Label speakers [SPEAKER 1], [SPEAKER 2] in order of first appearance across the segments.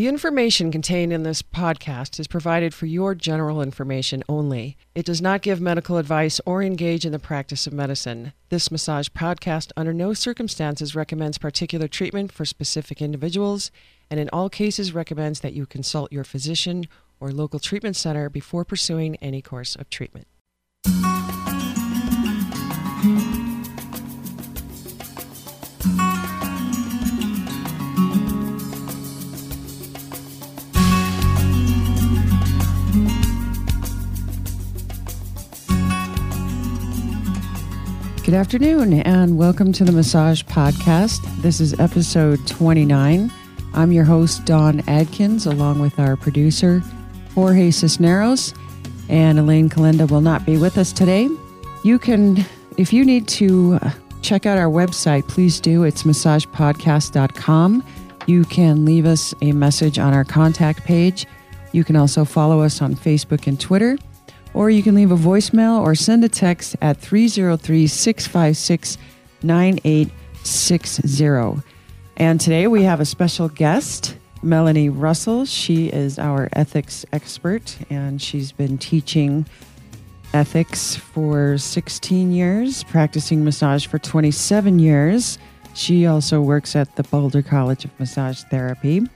[SPEAKER 1] The information contained in this podcast is provided for your general information only. It does not give medical advice or engage in the practice of medicine. This massage podcast under no circumstances recommends particular treatment for specific individuals and in all cases recommends that you consult your physician or local treatment center before pursuing any course of treatment. Good afternoon, and welcome to the Massage Podcast. This is episode 29. I'm your host, Dawn Adkins, along with our producer, Jorge Cisneros, and Elaine Kalenda will not be with us today. You can, if you need to uh, check out our website, please do. It's massagepodcast.com. You can leave us a message on our contact page. You can also follow us on Facebook and Twitter or you can leave a voicemail or send a text at 303 656 9860. And today we have a special guest, Melanie Russell. She is our ethics expert, and she's been teaching ethics for 16 years, practicing massage for 27 years. She also works at the Boulder College of Massage Therapy.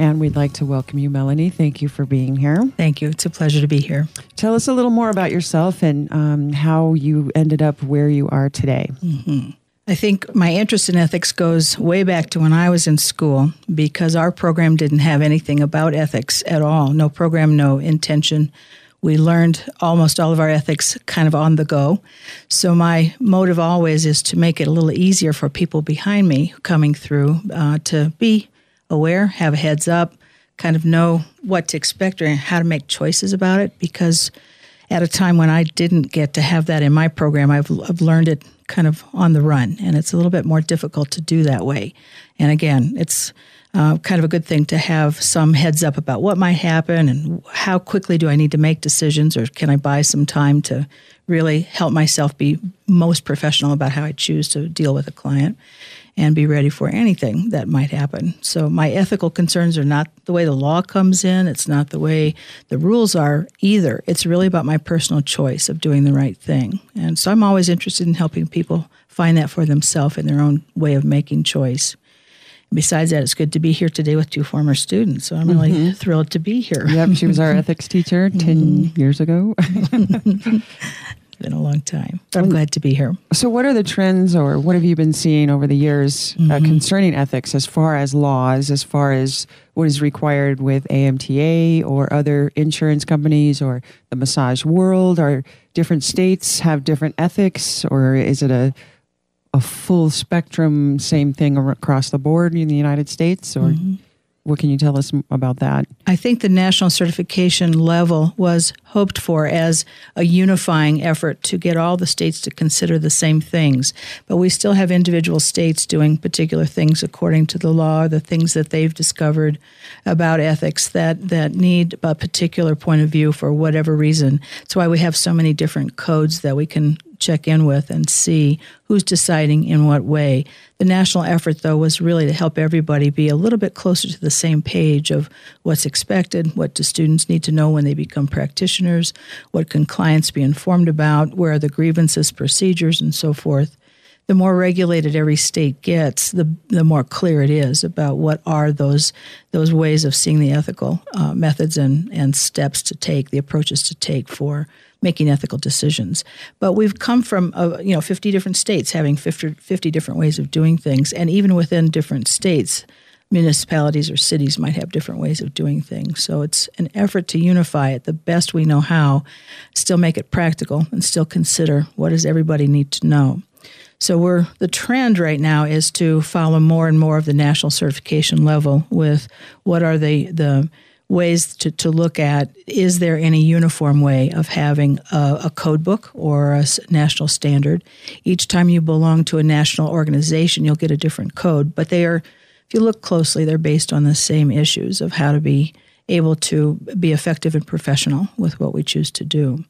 [SPEAKER 1] And we'd like to welcome you, Melanie. Thank you for being here.
[SPEAKER 2] Thank you. It's a pleasure to be here.
[SPEAKER 1] Tell us a little more about yourself and um, how you ended up where you are today.
[SPEAKER 2] Mm-hmm. I think my interest in ethics goes way back to when I was in school because our program didn't have anything about ethics at all. No program, no intention. We learned almost all of our ethics kind of on the go. So, my motive always is to make it a little easier for people behind me coming through uh, to be aware, have a heads up, kind of know what to expect or how to make choices about it. Because at a time when I didn't get to have that in my program, I've, I've learned it kind of on the run, and it's a little bit more difficult to do that way. And again, it's uh, kind of a good thing to have some heads up about what might happen and how quickly do I need to make decisions, or can I buy some time to really help myself be most professional about how I choose to deal with a client and be ready for anything that might happen. So, my ethical concerns are not the way the law comes in, it's not the way the rules are either. It's really about my personal choice of doing the right thing. And so, I'm always interested in helping people find that for themselves in their own way of making choice. Besides that, it's good to be here today with two former students. So I'm really mm-hmm. thrilled to be here.
[SPEAKER 1] Yep, she was our ethics teacher 10 mm-hmm. years ago.
[SPEAKER 2] been a long time. I'm glad to be here.
[SPEAKER 1] So, what are the trends, or what have you been seeing over the years uh, mm-hmm. uh, concerning ethics, as far as laws, as far as what is required with AMTA or other insurance companies, or the massage world? Are different states have different ethics, or is it a a full spectrum, same thing across the board in the United States, or? Mm-hmm. What can you tell us about that?
[SPEAKER 2] I think the national certification level was hoped for as a unifying effort to get all the states to consider the same things. But we still have individual states doing particular things according to the law, the things that they've discovered about ethics that, that need a particular point of view for whatever reason. That's why we have so many different codes that we can check in with and see who's deciding in what way. The national effort, though, was really to help everybody be a little bit closer to the same page of what's expected, what do students need to know when they become practitioners, what can clients be informed about, where are the grievances, procedures, and so forth. The more regulated every state gets, the, the more clear it is about what are those those ways of seeing the ethical uh, methods and, and steps to take, the approaches to take for making ethical decisions. But we've come from uh, you know 50 different states having 50, 50 different ways of doing things, and even within different states, municipalities or cities might have different ways of doing things. So it's an effort to unify it the best we know how, still make it practical, and still consider what does everybody need to know. So we're the trend right now is to follow more and more of the national certification level with what are the the ways to, to look at is there any uniform way of having a, a code book or a national standard? Each time you belong to a national organization you'll get a different code but they are if you look closely they're based on the same issues of how to be able to be effective and professional with what we choose to do.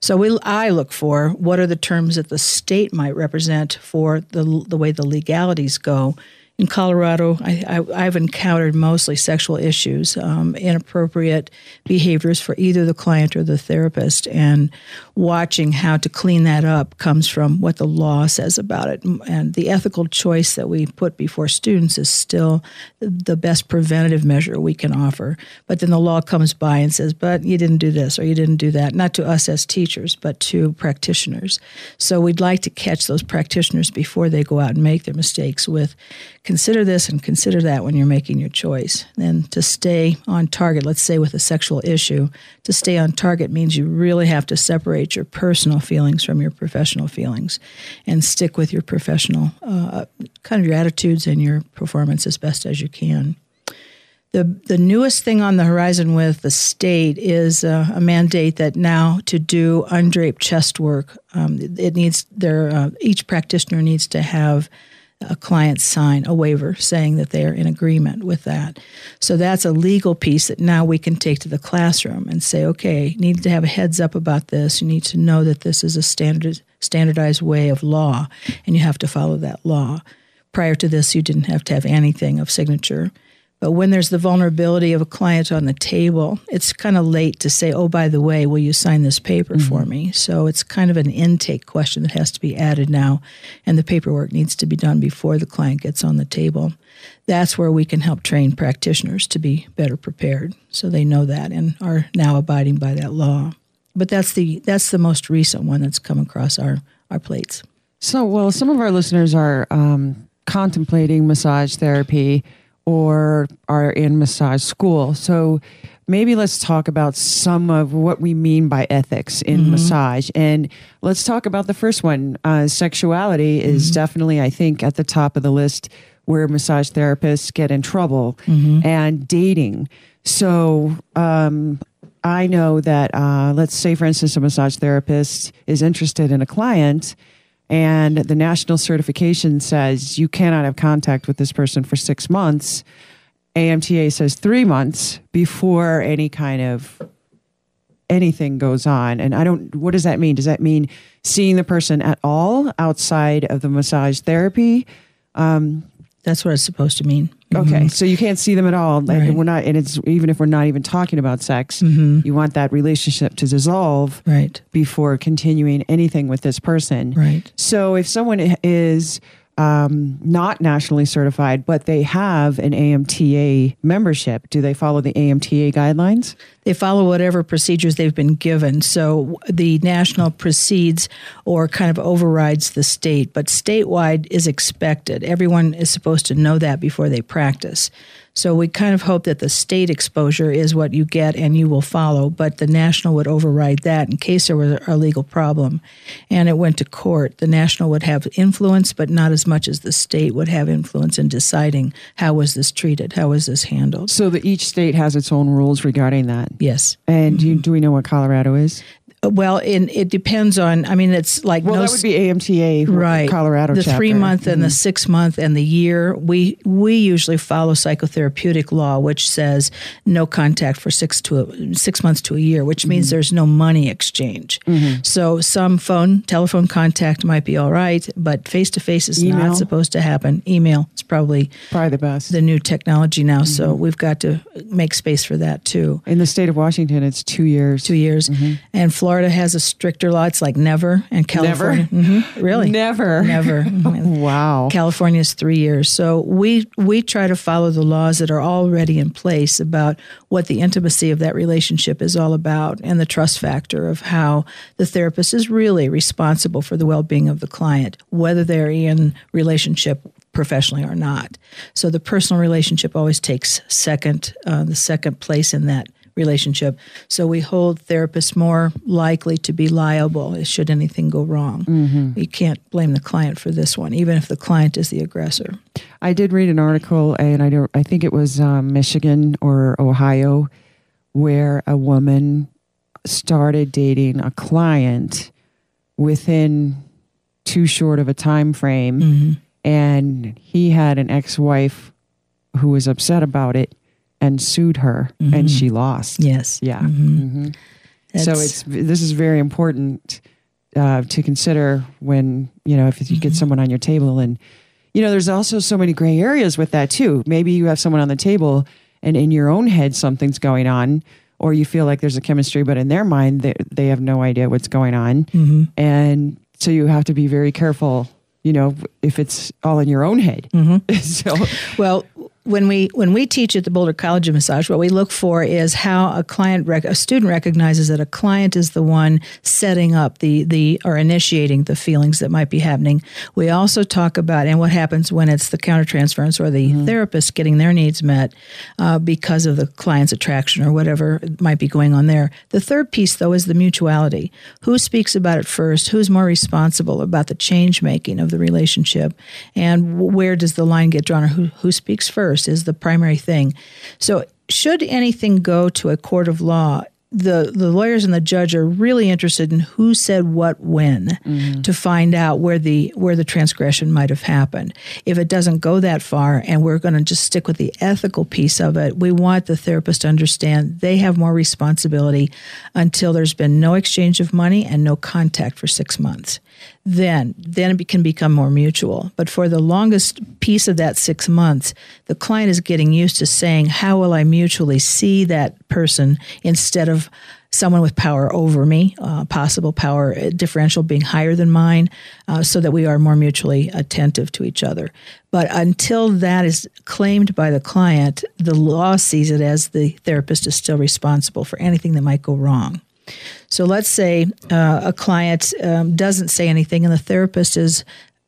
[SPEAKER 2] So we, I look for what are the terms that the state might represent for the, the way the legalities go in Colorado, I, have encountered mostly sexual issues, um, inappropriate behaviors for either the client or the therapist, and watching how to clean that up comes from what the law says about it. And the ethical choice that we put before students is still the best preventative measure we can offer. But then the law comes by and says, but you didn't do this or you didn't do that, not to us as teachers, but to practitioners. So we'd like to catch those practitioners before they go out and make their mistakes with consider this and consider that when you're making your choice. And to stay on target, let's say with a sexual issue, to stay on target means you really have to separate your personal feelings from your professional feelings and stick with your professional, uh, kind of your attitudes and your performance as best as you can. The, the newest thing on the horizon with the state is uh, a mandate that now to do undraped chest work, um, it needs their uh, each practitioner needs to have a client sign a waiver saying that they are in agreement with that. So that's a legal piece that now we can take to the classroom and say, okay, you need to have a heads up about this. You need to know that this is a standard standardized way of law and you have to follow that law. Prior to this, you didn't have to have anything of signature. But when there's the vulnerability of a client on the table, it's kind of late to say, oh, by the way, will you sign this paper mm-hmm. for me? So it's kind of an intake question that has to be added now, and the paperwork needs to be done before the client gets on the table. That's where we can help train practitioners to be better prepared so they know that and are now abiding by that law. But that's the that's the most recent one that's come across our, our plates.
[SPEAKER 1] So, well, some of our listeners are um, contemplating massage therapy or are in massage school. So maybe let's talk about some of what we mean by ethics in mm-hmm. massage. And let's talk about the first one. Uh, sexuality is mm-hmm. definitely, I think, at the top of the list where massage therapists get in trouble mm-hmm. and dating. So, um, I know that, uh, let's say, for instance, a massage therapist is interested in a client and the national certification says you cannot have contact with this person for six months. AMTA says three months before any kind of anything goes on. And I don't, what does that mean? Does that mean seeing the person at all outside of the massage therapy? Um,
[SPEAKER 2] That's what it's supposed to mean.
[SPEAKER 1] Okay, mm-hmm. so you can't see them at all, and we're not. And it's even if we're not even talking about sex, mm-hmm. you want that relationship to dissolve
[SPEAKER 2] right
[SPEAKER 1] before continuing anything with this person.
[SPEAKER 2] Right.
[SPEAKER 1] So if someone is um, not nationally certified, but they have an AMTA membership. Do they follow the AMTA guidelines?
[SPEAKER 2] They follow whatever procedures they've been given. So the national precedes or kind of overrides the state, but statewide is expected. Everyone is supposed to know that before they practice. So we kind of hope that the state exposure is what you get and you will follow, but the national would override that in case there was a legal problem and it went to court. The national would have influence, but not as much as the state would have influence in deciding how was this treated, how was this handled.
[SPEAKER 1] So that each state has its own rules regarding that.
[SPEAKER 2] Yes.
[SPEAKER 1] And mm-hmm. do, you, do we know what Colorado is?
[SPEAKER 2] Well, in, it depends on. I mean, it's like
[SPEAKER 1] well, no, that would be AMTA, right? Colorado,
[SPEAKER 2] the
[SPEAKER 1] chapter.
[SPEAKER 2] three month mm-hmm. and the mm-hmm. six month and the year. We we usually follow psychotherapeutic law, which says no contact for six to a, six months to a year, which means mm-hmm. there's no money exchange. Mm-hmm. So some phone, telephone contact might be all right, but face to face is Email. not supposed to happen. Email is probably
[SPEAKER 1] probably the best.
[SPEAKER 2] The new technology now, so mm-hmm. we've got to make space for that too.
[SPEAKER 1] In the state of Washington, it's two years.
[SPEAKER 2] Two years, mm-hmm. and Florida Florida has a stricter law. It's like never, and California,
[SPEAKER 1] never, mm-hmm,
[SPEAKER 2] really,
[SPEAKER 1] never,
[SPEAKER 2] never.
[SPEAKER 1] wow.
[SPEAKER 2] California is three years. So we we try to follow the laws that are already in place about what the intimacy of that relationship is all about, and the trust factor of how the therapist is really responsible for the well being of the client, whether they're in relationship professionally or not. So the personal relationship always takes second, uh, the second place in that relationship. So we hold therapists more likely to be liable should anything go wrong. Mm-hmm. You can't blame the client for this one, even if the client is the aggressor.
[SPEAKER 1] I did read an article, and I don't. I think it was um, Michigan or Ohio, where a woman started dating a client within too short of a time frame, mm-hmm. and he had an ex-wife who was upset about it and sued her, mm-hmm. and she lost.
[SPEAKER 2] Yes.
[SPEAKER 1] Yeah. Mm-hmm. Mm-hmm. So it's this is very important uh, to consider when you know if you get mm-hmm. someone on your table and you know, there's also so many gray areas with that too. Maybe you have someone on the table and in your own head something's going on or you feel like there's a chemistry but in their mind they, they have no idea what's going on
[SPEAKER 2] Mm-hmm.
[SPEAKER 1] and so you have to be very careful you know if it's all in your own head
[SPEAKER 2] Mm-hmm.
[SPEAKER 1] so
[SPEAKER 2] Well, when we when we teach at the Boulder College of Massage, what we look for is how a client rec- a student recognizes that a client is the one setting up the the or initiating the feelings that might be happening. We also talk about and what happens when it's the countertransference or the therapist getting their needs met uh, because of the client's attraction or whatever might be going on there. The third piece, though, is the mutuality. Who speaks about it first? Who's more responsible about the change making of the relationship? And where does the line get drawn? Or who, who speaks first is the primary thing. So, should anything go to a court of law, the, the lawyers and the judge are really interested in who said what when mm-hmm. to find out where the where the transgression might have happened. If it doesn't go that far and we're going to just stick with the ethical piece of it, we want the therapist to understand they have more responsibility until there's been no exchange of money and no contact for 6 months. Then then it can become more mutual. But for the longest piece of that 6 months, the client is getting used to saying, "How will I mutually see that person instead of someone with power over me, uh, possible power uh, differential being higher than mine, uh, so that we are more mutually attentive to each other. But until that is claimed by the client, the law sees it as the therapist is still responsible for anything that might go wrong. So let's say uh, a client um, doesn't say anything, and the therapist is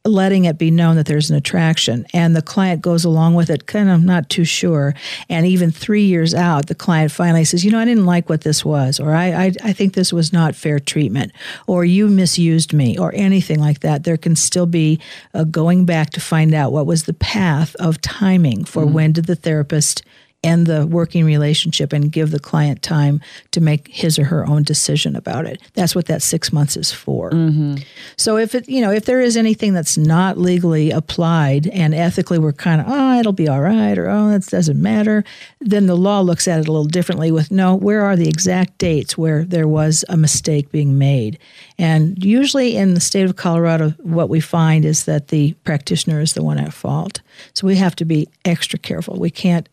[SPEAKER 2] letting it be known that there's an attraction, and the client goes along with it, kind of not too sure. And even three years out, the client finally says, "You know, I didn't like what this was, or I, I, I think this was not fair treatment, or you misused me, or anything like that." There can still be a going back to find out what was the path of timing for mm-hmm. when did the therapist end the working relationship and give the client time to make his or her own decision about it. That's what that six months is for. Mm-hmm. So if it, you know, if there is anything that's not legally applied and ethically we're kind of, oh, it'll be all right, or oh, that doesn't matter, then the law looks at it a little differently with no, where are the exact dates where there was a mistake being made? And usually in the state of Colorado, what we find is that the practitioner is the one at fault. So we have to be extra careful. We can't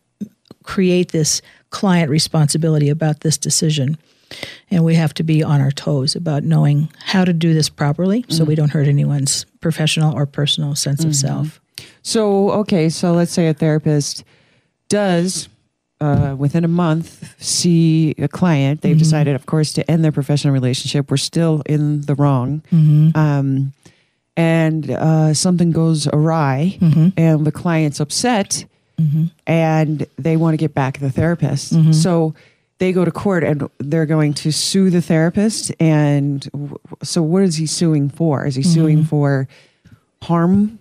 [SPEAKER 2] create this client responsibility about this decision. And we have to be on our toes about knowing how to do this properly so we don't hurt anyone's professional or personal sense of self.
[SPEAKER 1] So, okay, so let's say a therapist does uh, within a month see a client. They've decided, of course, to end their professional relationship. We're still in the wrong. Um, and uh, something goes awry, and the client's upset, Mm-hmm. and they want to get back at the therapist. Mm-hmm. So, they go to court and they're going to sue the therapist. And w- so, what is he suing for? Is he suing mm-hmm. for harm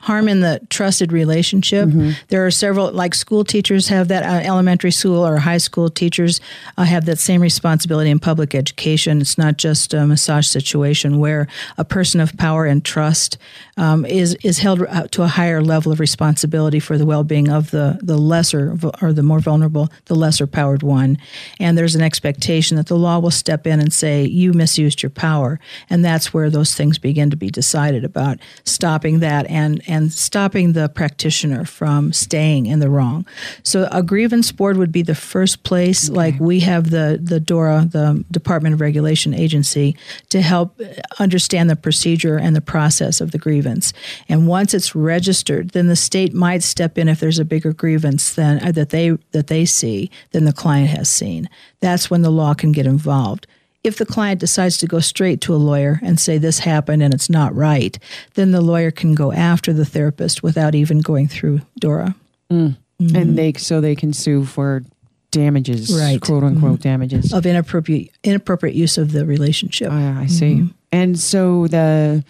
[SPEAKER 2] harm in the trusted relationship. There are several, like school teachers have that, uh, elementary school or high school teachers uh, have that same responsibility in public education. It's not just a massage situation where a person of power and trust um, is is held uh, to a higher level of responsibility for the well being of the the lesser or the more vulnerable, the lesser powered one. And there's an expectation that the law will step in and say you misused your power, and that's where those things begin to be decided about stopping that and and stopping the practitioner from staying in the wrong. So a grievance board would be the first place, like we have the the DORA, the Department of Regulation agency, to help understand the procedure and the process of the grievance. And once it's registered, then the state might step in if there's a bigger grievance than uh, that they that they see than the client has seen. That's when the law can get involved. If the client decides to go straight to a lawyer and say this happened and it's not right, then the lawyer can go after the therapist without even going through DORA.
[SPEAKER 1] and they so they can sue for damages,
[SPEAKER 2] Mm-hmm. Right. Mm-hmm.
[SPEAKER 1] quote unquote damages.
[SPEAKER 2] of inappropriate inappropriate use of the relationship.
[SPEAKER 1] Ah, I see.
[SPEAKER 2] Mm-hmm.
[SPEAKER 1] And so the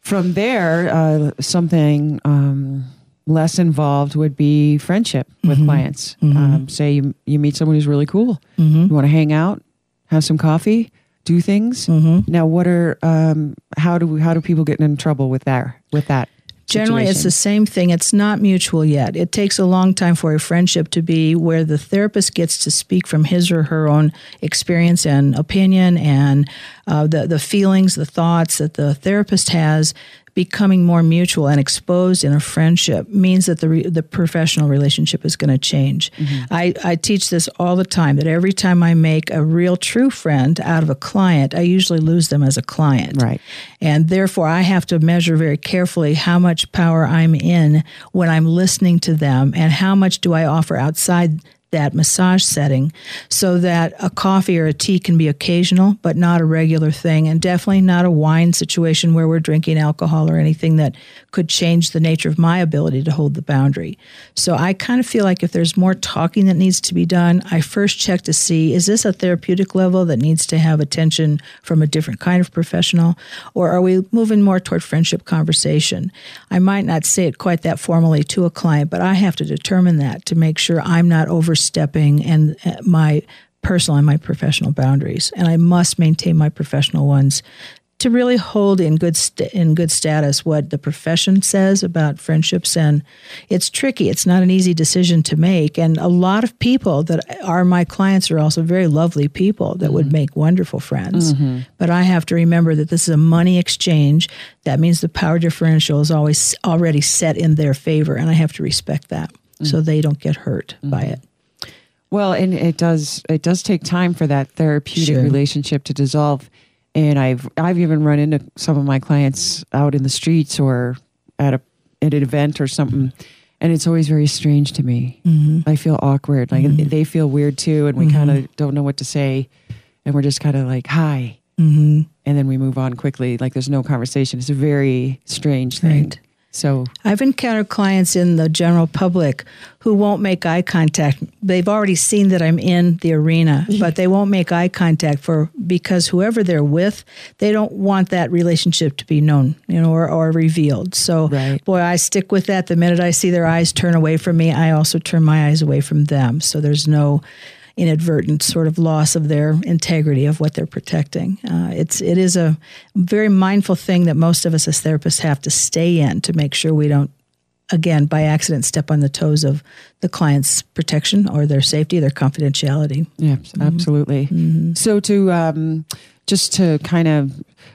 [SPEAKER 1] from there, uh, something um, less involved would be friendship
[SPEAKER 2] Mm-hmm.
[SPEAKER 1] with clients. Um, say you you meet someone who's really cool.
[SPEAKER 2] Mm-hmm.
[SPEAKER 1] You want to hang out, have some coffee, do things.
[SPEAKER 2] Mm-hmm.
[SPEAKER 1] Now, what are um, how do how do people get in trouble with that with that?
[SPEAKER 2] Generally, it's the same thing. It's not mutual yet. It takes a long time for a friendship to be where the therapist gets to speak from his or her own experience and opinion and uh, the, the feelings, the thoughts that the therapist has becoming more mutual and exposed in a friendship means that the, re, the professional relationship is going to change. Mm-hmm. I, I teach this all the time that every time I make a real true friend out of a client, I usually lose them as a client.
[SPEAKER 1] Right.
[SPEAKER 2] And therefore, I have to measure very carefully how much power I'm in when I'm listening to them and how much do I offer outside that massage setting so that a coffee or a tea can be occasional but not a regular thing and definitely not a wine situation where we're drinking alcohol or anything that could change the nature of my ability to hold the boundary. So I kind of feel like if there's more talking that needs to be done, I first check to see is this a therapeutic level that needs to have attention from a different kind of professional or are we moving more toward friendship conversation? I might not say it quite that formally to a client, but I have to determine that to make sure I'm not overstepping and uh, my personal and my professional boundaries, and I must maintain my professional ones to really hold in good st- in good status what the profession says about friendships and it's tricky it's not an easy decision to make and a lot of people that are my clients are also very lovely people that mm-hmm. would make wonderful friends mm-hmm. but i have to remember that this is a money exchange that means the power differential is always already set in their favor and i have to respect that mm-hmm. so they don't get hurt by mm-hmm. it
[SPEAKER 1] well, and it does it does take time for that therapeutic sure. relationship to dissolve. And I've I've even run into some of my clients out in the streets or at a at an event or something, and it's always very strange to me. Mm-hmm. I feel awkward, like mm-hmm. they feel weird too, and we mm-hmm. kind of don't know what to say, and we're just kind of like hi, mm-hmm. and then we move on quickly, like there's no conversation. It's a very strange thing. Right. So
[SPEAKER 2] I've encountered clients in the general public who won't make eye contact. They've already seen that I'm in the arena, but they won't make eye contact for because whoever they're with, they don't want that relationship to be known, you know, or, or revealed. So right. boy, I stick with that. The minute I see their eyes turn away from me, I also turn my eyes away from them. So there's no inadvertent sort of loss of their integrity of what they're protecting. Uh, it's it is a very mindful thing that most of us as therapists have to stay in to make sure we don't again by accident step on the toes of the client's protection or their safety their confidentiality
[SPEAKER 1] yeah mm-hmm. absolutely mm-hmm. so to um, just to kind of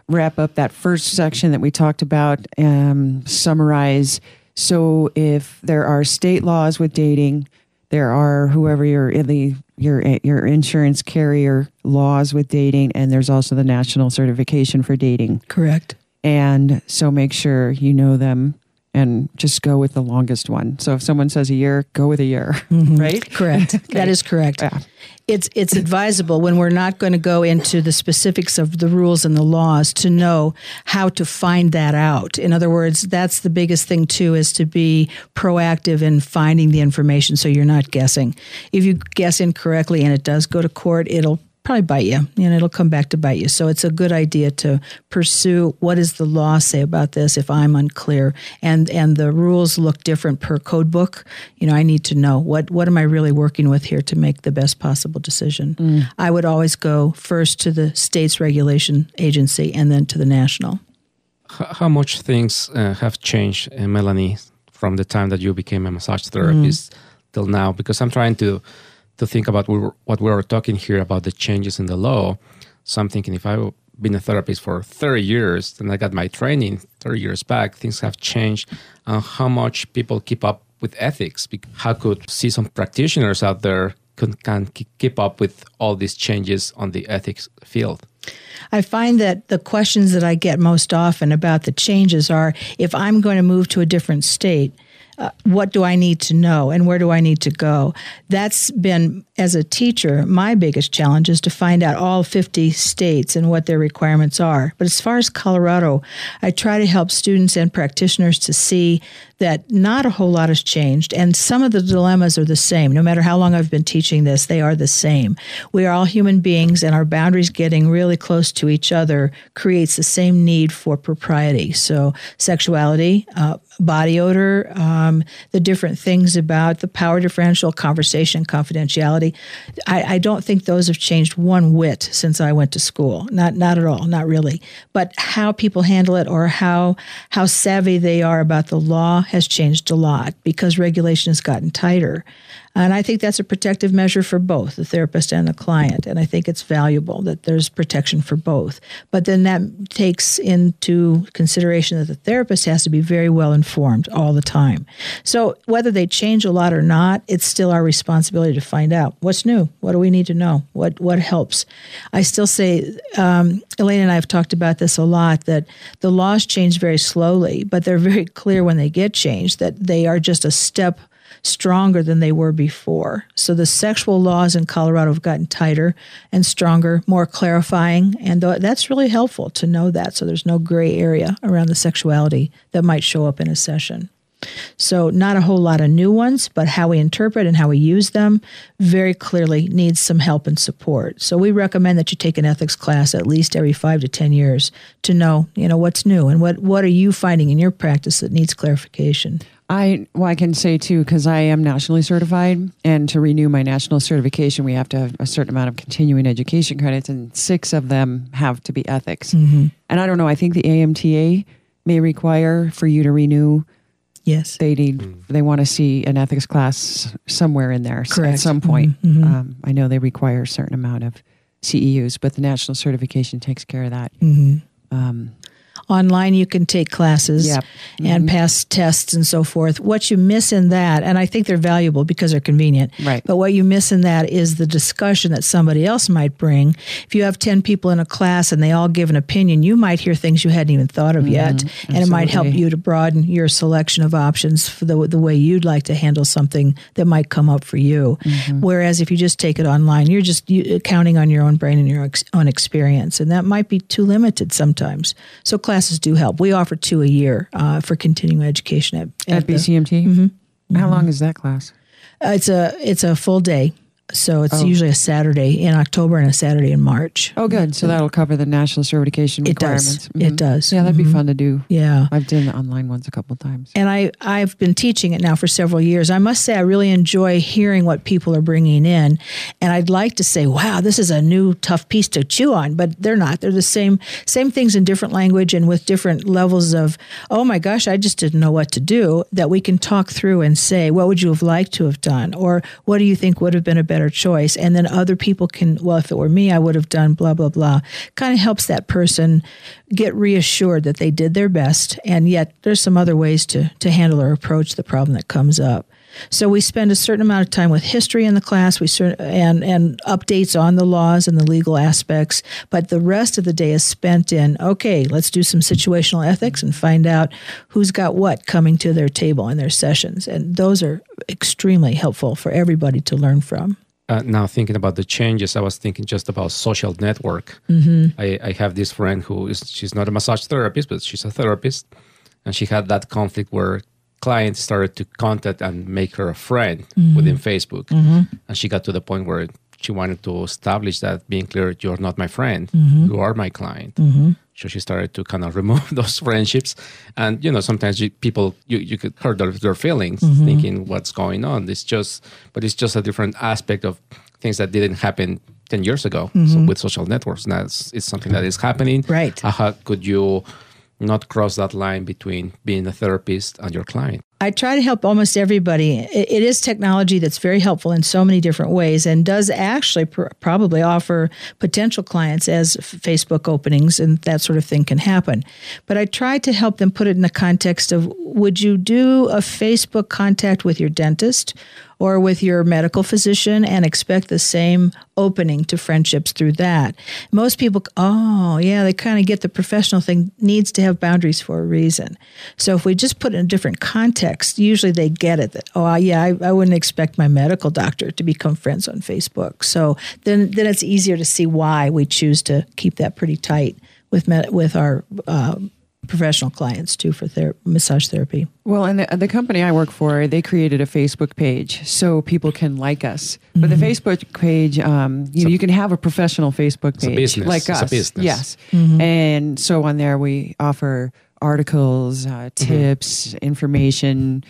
[SPEAKER 1] wrap up that first section that we talked about um, summarize so if there are state laws with dating there are whoever you're in the your eh, your insurance carrier laws with dating and there's also the national certification for dating.
[SPEAKER 2] Correct.
[SPEAKER 1] And so make sure you know them and just go with the longest one. So if someone says a year, go with a year, mm-hmm. right?
[SPEAKER 2] Correct. okay. That is correct. Yeah. It's it's advisable when we're not going to go into the specifics of the rules and the laws to know how to find that out. In other words, that's the biggest thing too is to be proactive in finding the information so you're not guessing. If you guess incorrectly and it does go to court, it'll probably bite you and it'll come back to bite you. So it's a good idea to pursue what does the law say about this if I'm unclear and and the rules look different per code book. You know, I need to know what what am I really working with here to make the best possible decision. Mm. I would always go first to the state's regulation agency and then to the national.
[SPEAKER 3] How much things uh, have changed, uh, Melanie, from the time that you became a massage therapist mm. till now? Because I'm trying to to think about what we were talking here about the changes in the law. So I'm thinking if I've been a therapist for 30 years and I got my training 30 years back, things have changed. Uh, how much people keep up with ethics? How could see some practitioners out there can, can keep up with all these changes on the ethics field?
[SPEAKER 2] I find that the questions that I get most often about the changes are if I'm going to move to a different state, uh, what do I need to know and where do I need to go? That's been, as a teacher, my biggest challenge is to find out all 50 states and what their requirements are. But as far as Colorado, I try to help students and practitioners to see that not a whole lot has changed, and some of the dilemmas are the same. No matter how long I've been teaching this, they are the same. We are all human beings, and our boundaries getting really close to each other creates the same need for propriety. So, sexuality, uh, body odor, um, the different things about the power differential, conversation, confidentiality. I, I, don't think those have changed one whit since I went to school. Not not at all, not really. But how people handle it or how how savvy they are about the law has changed a lot because regulation has gotten tighter. And I think that's a protective measure for both the therapist and the client. And I think it's valuable that there's protection for both. But then that takes into consideration that the therapist has to be very well informed all the time. So whether they change a lot or not, it's still our responsibility to find out what's new. What do we need to know? What what helps? I still say, um, Elaine and I have talked about this a lot that the laws change very slowly, but they're very clear when they get changed that they are just a step stronger than they were before. So the sexual laws in Colorado have gotten tighter and stronger, more clarifying, and that's really helpful to know that. So there's no gray area around the sexuality that might show up in a session. So, not a whole lot of new ones, but how we interpret and how we use them very clearly needs some help and support. So, we recommend that you take an ethics class at least every five to 10 years to know, you know, what's new and what, what are you finding in your practice that needs clarification.
[SPEAKER 1] I well, I can say too because I am nationally certified, and to renew my national certification, we have to have a certain amount of continuing education credits, and six of them have to be ethics. Mm-hmm. And I don't know. I think the AMTA may require for you to renew
[SPEAKER 2] Yes,
[SPEAKER 1] they need. Mm. They want to see an ethics class somewhere in there
[SPEAKER 2] Correct.
[SPEAKER 1] at some point. Mm-hmm. Um, I know they require a certain amount of CEUs, but the national certification takes care of that.
[SPEAKER 2] Mm-hmm. Um, Online, you can take classes
[SPEAKER 1] yep.
[SPEAKER 2] mm-hmm. and pass tests and so forth. What you miss in that, and I think they're valuable because they're convenient,
[SPEAKER 1] right.
[SPEAKER 2] but what you miss in that is the discussion that somebody else might bring. If you have 10 people in a class and they all give an opinion, you might hear things you hadn't even thought of mm-hmm. yet. And Absolutely. it might help you to broaden your selection of options for the, the way you'd like to handle something that might come up for you. Mm-hmm. Whereas if you just take it online, you're just you, counting on your own brain and your ex, own experience. And that might be too limited sometimes. So, classes do help. We offer two a year uh, for continuing education at,
[SPEAKER 1] at, at BCMT. The, mm-hmm, How mm-hmm. long is that class?
[SPEAKER 2] Uh, it's a it's a full day. So it's oh. usually a Saturday in October and a Saturday in March.
[SPEAKER 1] Oh, good. So that'll cover the national certification requirements.
[SPEAKER 2] It does. Mm-hmm. It does.
[SPEAKER 1] Yeah, that'd mm-hmm. be fun to do.
[SPEAKER 2] Yeah,
[SPEAKER 1] I've done the online ones a couple times.
[SPEAKER 2] And I I've been teaching it now for several years. I must say I really enjoy hearing what people are bringing in, and I'd like to say, wow, this is a new tough piece to chew on, but they're not. They're the same same things in different language and with different levels of oh my gosh, I just didn't know what to do. That we can talk through and say, what would you have liked to have done, or what do you think would have been a better choice, and then then other people can, well, if it were me, I would have done blah, blah, blah. Kind of helps that person get reassured that they did their best. And yet there's some other ways to, to handle or approach the problem that comes up. So we spend a certain amount of time with history in the class, we and and updates on the laws and the legal aspects. But the rest of the day is spent in okay, let's do some situational ethics and find out who's got what coming to their table in their sessions, and those are extremely helpful for everybody to learn from
[SPEAKER 3] uh, now thinking about the changes, I was thinking just about social network.
[SPEAKER 2] Mm-hmm.
[SPEAKER 3] I, I, have this friend who is she's not a massage therapist, but she's a therapist, and she had that conflict where clients started to contact and make her a friend mm-hmm. within Facebook,
[SPEAKER 2] mm-hmm.
[SPEAKER 3] and she got to the point where she wanted to establish that being clear, you're not my friend,
[SPEAKER 2] mm-hmm.
[SPEAKER 3] you are my client. So she started to kind of remove those friendships, and you know sometimes you, people you, you could hurt their, their feelings, mm-hmm. thinking what's going on. It's just, but it's just a different aspect of things that didn't happen 10 years ago mm-hmm. with social networks now it's, it's, something that is happening
[SPEAKER 2] right
[SPEAKER 3] how could you not cross that line between being a therapist and your client
[SPEAKER 2] I try to help almost everybody. It is technology that's very helpful in so many different ways and does actually pr- probably offer potential clients as Facebook openings and that sort of thing can happen. But I try to help them put it in the context of would you do a Facebook contact with your dentist or with your medical physician and expect the same opening to friendships through that. Most people, oh, yeah, they kind of get the professional thing needs to have boundaries for a reason. So if we just put in a different context, usually they get it that, oh, yeah, I, I wouldn't expect my medical doctor to become friends on Facebook. So then, then it's easier to see why we choose to keep that pretty tight with, med- with our uh, professional clients too for ther- massage therapy.
[SPEAKER 1] Well, and the, the, company I work for, they created a Facebook page so people can like us. Mm-hmm. But the mm-hmm. Facebook page, um, you, so, you can have a professional Facebook page like us. Yes. Mm-hmm. And so on there, we offer articles, uh, mm-hmm. tips, mm-hmm. information,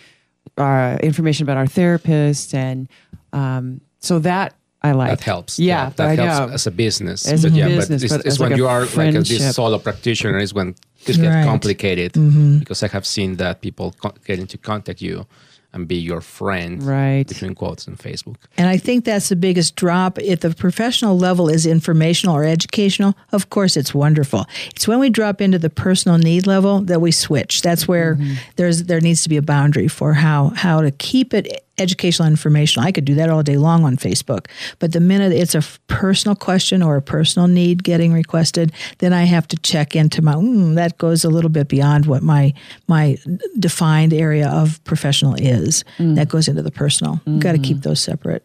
[SPEAKER 1] uh, information about our therapists, and um, so that I like.
[SPEAKER 3] That helps.
[SPEAKER 1] Yeah,
[SPEAKER 3] that, that
[SPEAKER 1] helps
[SPEAKER 3] as a business.
[SPEAKER 1] As
[SPEAKER 3] but
[SPEAKER 1] a
[SPEAKER 3] yeah,
[SPEAKER 1] business,
[SPEAKER 3] but it's,
[SPEAKER 1] but
[SPEAKER 3] it's when
[SPEAKER 1] like
[SPEAKER 3] you are
[SPEAKER 1] friendship.
[SPEAKER 3] like a, this solo practitioner is when it gets
[SPEAKER 2] right.
[SPEAKER 3] complicated
[SPEAKER 2] mm-hmm.
[SPEAKER 3] because I have seen that people co- getting to contact you and be your friend,
[SPEAKER 1] Right.
[SPEAKER 3] Between quotes and Facebook.
[SPEAKER 2] And I think that's the biggest drop. If the professional level is informational or educational, of course it's wonderful. It's when we drop into the personal need level that we switch. That's where there's there needs to be a boundary for how how to keep it educational information. I could do that all day long on Facebook. But the minute it's a f- personal question or a personal need getting requested, then I have to check into my mm, that goes a little bit beyond what my my defined area of professional is. That goes into the personal. Got to keep those separate.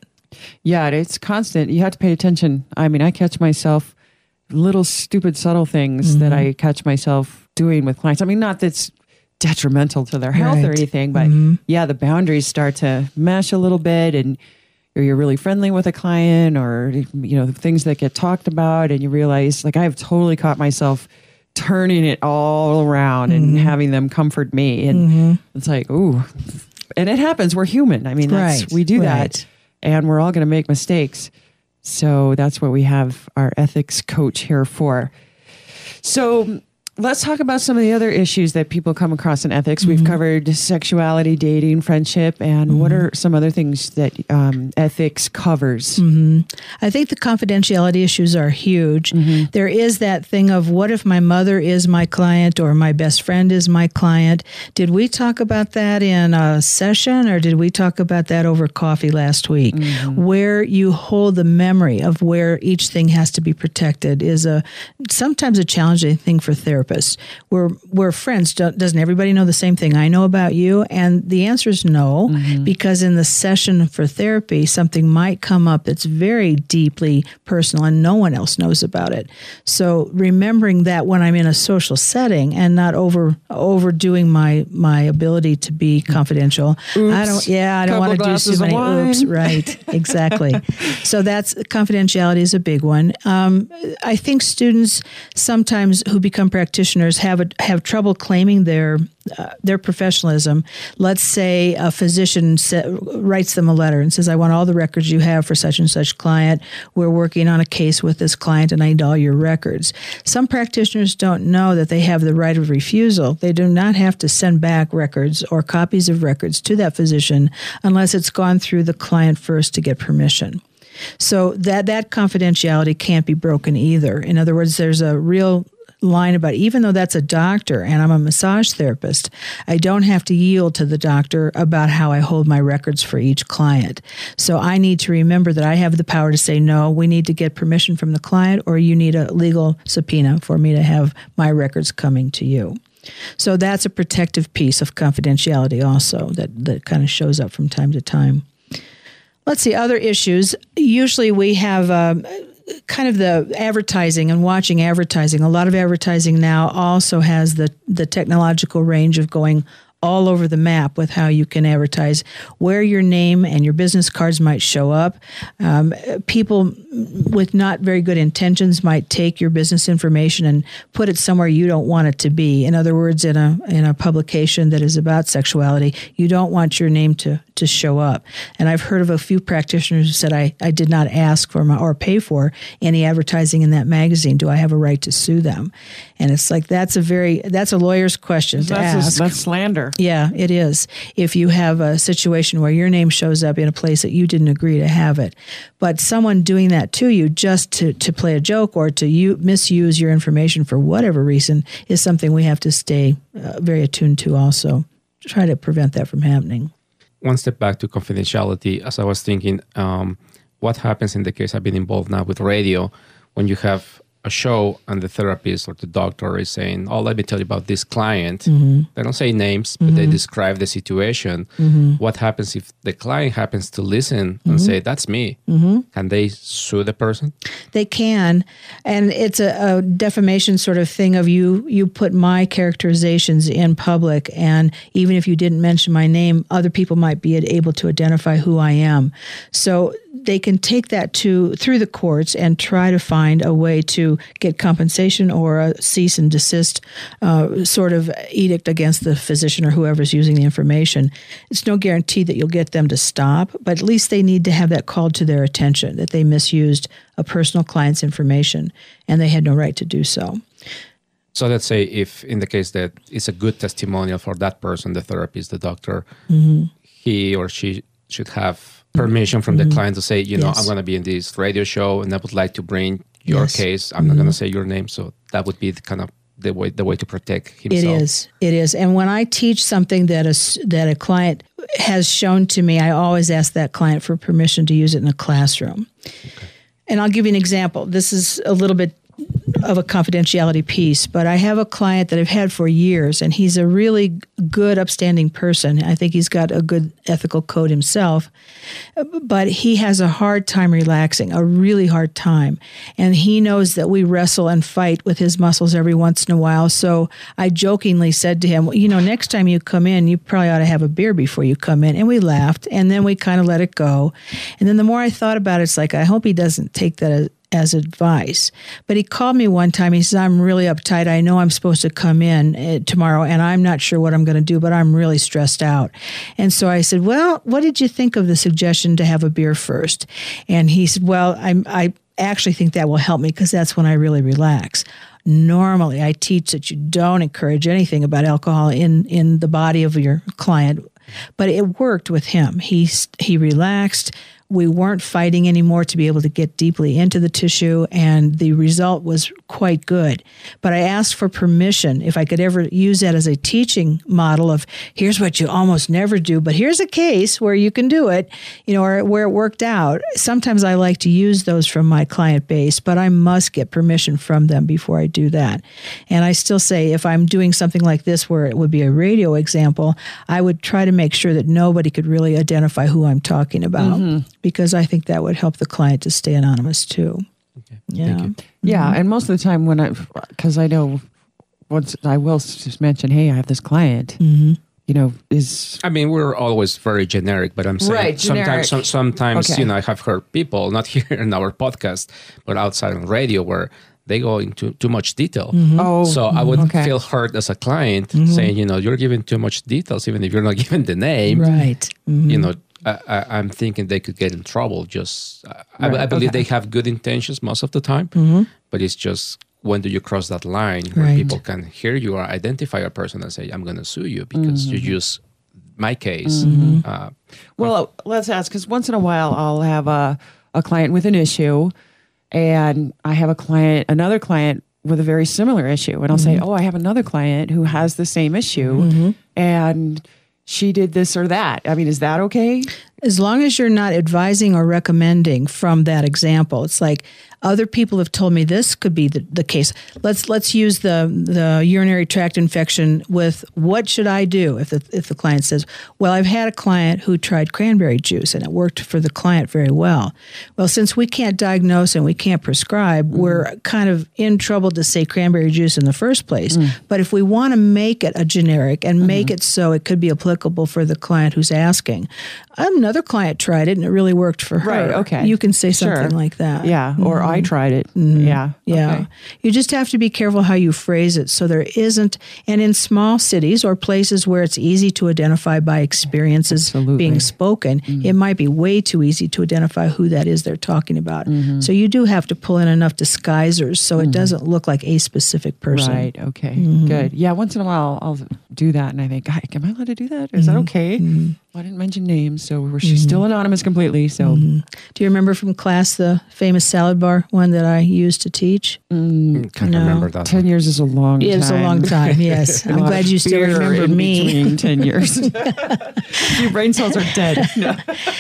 [SPEAKER 1] Yeah, it's constant. You have to pay attention. I mean, I catch myself little stupid subtle things that
[SPEAKER 2] Mm-hmm.
[SPEAKER 1] I catch myself doing with clients. I mean, not that's detrimental to their health or anything, but mm-hmm. yeah, the boundaries start to mesh a little bit and you're really friendly with a client or you know, the things that get talked about and you realize like I've totally caught myself turning it all around and mm-hmm. having them comfort me and mm-hmm. it's like, ooh. And it happens. We're human. I mean, that's
[SPEAKER 2] Right,
[SPEAKER 1] we do that and we're all going to make mistakes. So that's what we have our ethics coach here for. So let's talk about some of the other issues that people come across in ethics. We've mm-hmm. covered sexuality, dating, friendship, and mm-hmm. what are some other things that um, ethics covers? Mm-hmm.
[SPEAKER 2] I think the confidentiality issues are huge. There is that thing of what if my mother is my client or my best friend is my client? Did we talk about that in a session or did we talk about that over coffee last week? Where you hold the memory of where each thing has to be protected is a sometimes a challenging thing for therapists. We're we're friends. Doesn't everybody know the same thing I know about you? And the answer is no, because in the session for therapy, something might come up that's very deeply personal and no one else knows about it. So remembering that when I'm in a social setting and not over overdoing my my ability to be confidential. I don't yeah, I don't want to do too many oops. Right, exactly. so that's confidentiality is a big one. Um, I think students sometimes who become practitioners have a, have trouble claiming their uh, their professionalism. Let's say a physician sa- writes them a letter and says, "I want all the records you have for such and such client. We're working on a case with this client, and I need all your records." Some practitioners don't know that they have the right of refusal. They do not have to send back records or copies of records to that physician unless it's gone through the client first to get permission. So that that confidentiality can't be broken either. In other words, there's a real line about even though that's a doctor and I'm a massage therapist, I don't have to yield to the doctor about how I hold my records for each client. So I need to remember that I have the power to say no, we need to get permission from the client or you need a legal subpoena for me to have my records coming to you. So that's a protective piece of confidentiality also that that kind of shows up from time to time. Let's see other issues. Usually we have um, kind of the advertising and watching advertising. A lot of advertising now also has the the technological range of going all over the map with how you can advertise, where your name and your business cards might show up. Um, people with not very good intentions might take your business information and put it somewhere you don't want it to be. In other words, in a in a publication that is about sexuality, you don't want your name to to show up. And I've heard of a few practitioners who said, I, I did not ask for my, or pay for any advertising in that magazine. Do I have a right to sue them? And it's like, that's a very, that's a lawyer's question to
[SPEAKER 1] That's,
[SPEAKER 2] ask.
[SPEAKER 1] that's slander.
[SPEAKER 2] Yeah, it is. If you have a situation where your name shows up in a place that you didn't agree to have it, but someone doing that to you just to, to play a joke or to you, misuse your information for whatever reason is something we have to stay uh, very attuned to also. To try to prevent that from happening.
[SPEAKER 3] one step back to confidentiality, as I was thinking, um, what happens in the case I've been involved now with radio when you have a show and the therapist or the doctor is saying, "Oh, let me tell you about this client." Mm-hmm. They don't say names, but they mm-hmm. describe the situation. Mm-hmm. What happens if the client happens to listen and say, "That's me"? Can they sue the person?
[SPEAKER 2] They can, and it's a, a defamation sort of thing of you. You put my characterizations in public, and even if you didn't mention my name, other people might be able to identify who I am. So they can take that to through the courts and try to find a way to get compensation or a cease and desist uh, sort of edict against the physician or whoever's using the information. It's no guarantee that you'll get them to stop, but at least they need to have that called to their attention that they misused a personal client's information and they had no right to do so.
[SPEAKER 3] So let's say if in the case that it's a good testimonial for that person, the therapist, the doctor, he or she should have permission from the client to say, you know,
[SPEAKER 2] Mm-hmm. Yes.
[SPEAKER 3] I'm going to be in this radio show and I would like to bring your
[SPEAKER 2] Yes. Mm-hmm.
[SPEAKER 3] case. I'm not going to say your name, so that would be the kind of the way the way to protect
[SPEAKER 2] It
[SPEAKER 3] himself.
[SPEAKER 2] is. It is. And when I teach something that a, that a client has shown to me, I always ask that client for permission to use it in a classroom. And I'll give you an example. This is a little bit of a confidentiality piece, but I have a client that I've had for years, and he's a really good, upstanding person. I think he's got a good ethical code himself, but he has a hard time relaxing, a really hard time. And he knows that we wrestle and fight with his muscles every once in a while. So I jokingly said to him, You know, next time you come in, you probably ought to have a beer before you come in. And we laughed, and then we kind of let it go. And then the more I thought about it, it's like, I hope he doesn't take that as advice. But he called me one time. He says, I'm really uptight. I know I'm supposed to come in uh, tomorrow and I'm not sure what I'm going to do, but I'm really stressed out. And so I said, Well, what did you think of the suggestion to have a beer first? And he said, Well, I'm, I actually think that will help me because that's when I really relax. Normally, I teach that you don't encourage anything about alcohol in, in the body of your client, but it worked with him. He, he relaxed we weren't fighting anymore to be able to get deeply into the tissue, and the result was quite good. But I asked for permission if I could ever use that as a teaching model of here's what you almost never do, but here's a case where you can do it, you know, or where it worked out. Sometimes I like to use those from my client base, but I must get permission from them before I do that. And I still say if I'm doing something like this where it would be a radio example, I would try to make sure that nobody could really identify who I'm talking about mm-hmm. Because I think that would help the client to stay anonymous too. Yeah.
[SPEAKER 3] Thank you.
[SPEAKER 1] Yeah, and most of the time when I, because I know, once I will just mention, hey, I have this client.
[SPEAKER 2] Mm-hmm.
[SPEAKER 1] You know, is
[SPEAKER 3] I mean, we're always very generic, but I'm saying
[SPEAKER 1] Right,
[SPEAKER 3] sometimes, some, sometimes
[SPEAKER 1] Okay.
[SPEAKER 3] you know, I have heard people not here in our podcast, but outside on radio where they go into too much detail.
[SPEAKER 1] oh,
[SPEAKER 3] So I would
[SPEAKER 1] okay.
[SPEAKER 3] feel hurt as a client saying, you know, you're giving too much details, even if you're not given the name.
[SPEAKER 2] Right. Mhm.
[SPEAKER 3] You know, I, I, I'm thinking they could get in trouble. Just, I, I- I believe
[SPEAKER 1] okay.
[SPEAKER 3] they have good intentions most of the time, mm-hmm. but it's just when do you cross that line where
[SPEAKER 2] Right.
[SPEAKER 3] people can hear you or identify a person and say, I'm going to sue you because you mm-hmm. use my case. Mm-hmm. Uh,
[SPEAKER 1] Well, let's ask because once in a while I'll have a, a client with an issue, and I have a client, another client with a very similar issue, and I'll say, "Oh, I have another client who has the same issue, and she did this or that." I mean, is that okay?
[SPEAKER 2] As long as you're not advising or recommending from that example, it's like other people have told me this could be the, the case. Let's let's use the the urinary tract infection with what should I do if the if the client says, "Well, I've had a client who tried cranberry juice and it worked for the client very well." Well, since we can't diagnose and we can't prescribe, mm-hmm. we're kind of in trouble to say cranberry juice in the first place. Mm. But if we want to make it a generic and mm-hmm. make it so it could be applicable for the client who's asking, another client tried it and it really worked for her.
[SPEAKER 1] Right, okay.
[SPEAKER 2] You can say
[SPEAKER 1] Sure.
[SPEAKER 2] something like that.
[SPEAKER 1] Yeah, or I mm-hmm. tried it. Mm-hmm. Yeah,
[SPEAKER 2] Yeah.
[SPEAKER 1] okay.
[SPEAKER 2] You just have to be careful how you phrase it so there isn't, and in small cities or places where it's easy to identify by experiences
[SPEAKER 1] Absolutely.
[SPEAKER 2] being spoken, mm-hmm. it might be way too easy to identify who that is they're talking about. So you do have to pull in enough disguisers so it doesn't look like a specific person.
[SPEAKER 1] Right. Okay. Good. Yeah. Once in a while, I'll do that, and I think, "Hi, am I allowed to do that? Is that okay? Well, I didn't mention names, so we're, she's mm-hmm. still anonymous completely. So mm-hmm.
[SPEAKER 2] Do you remember from class the famous salad bar one that I used to teach?
[SPEAKER 3] Mm, mm, can't
[SPEAKER 2] No.
[SPEAKER 3] remember that.
[SPEAKER 1] ten
[SPEAKER 3] one.
[SPEAKER 1] years is a long.
[SPEAKER 2] It was a long time, yes. I'm glad you still remember
[SPEAKER 1] in
[SPEAKER 2] me.
[SPEAKER 1] Ten years, your brain cells are dead. No.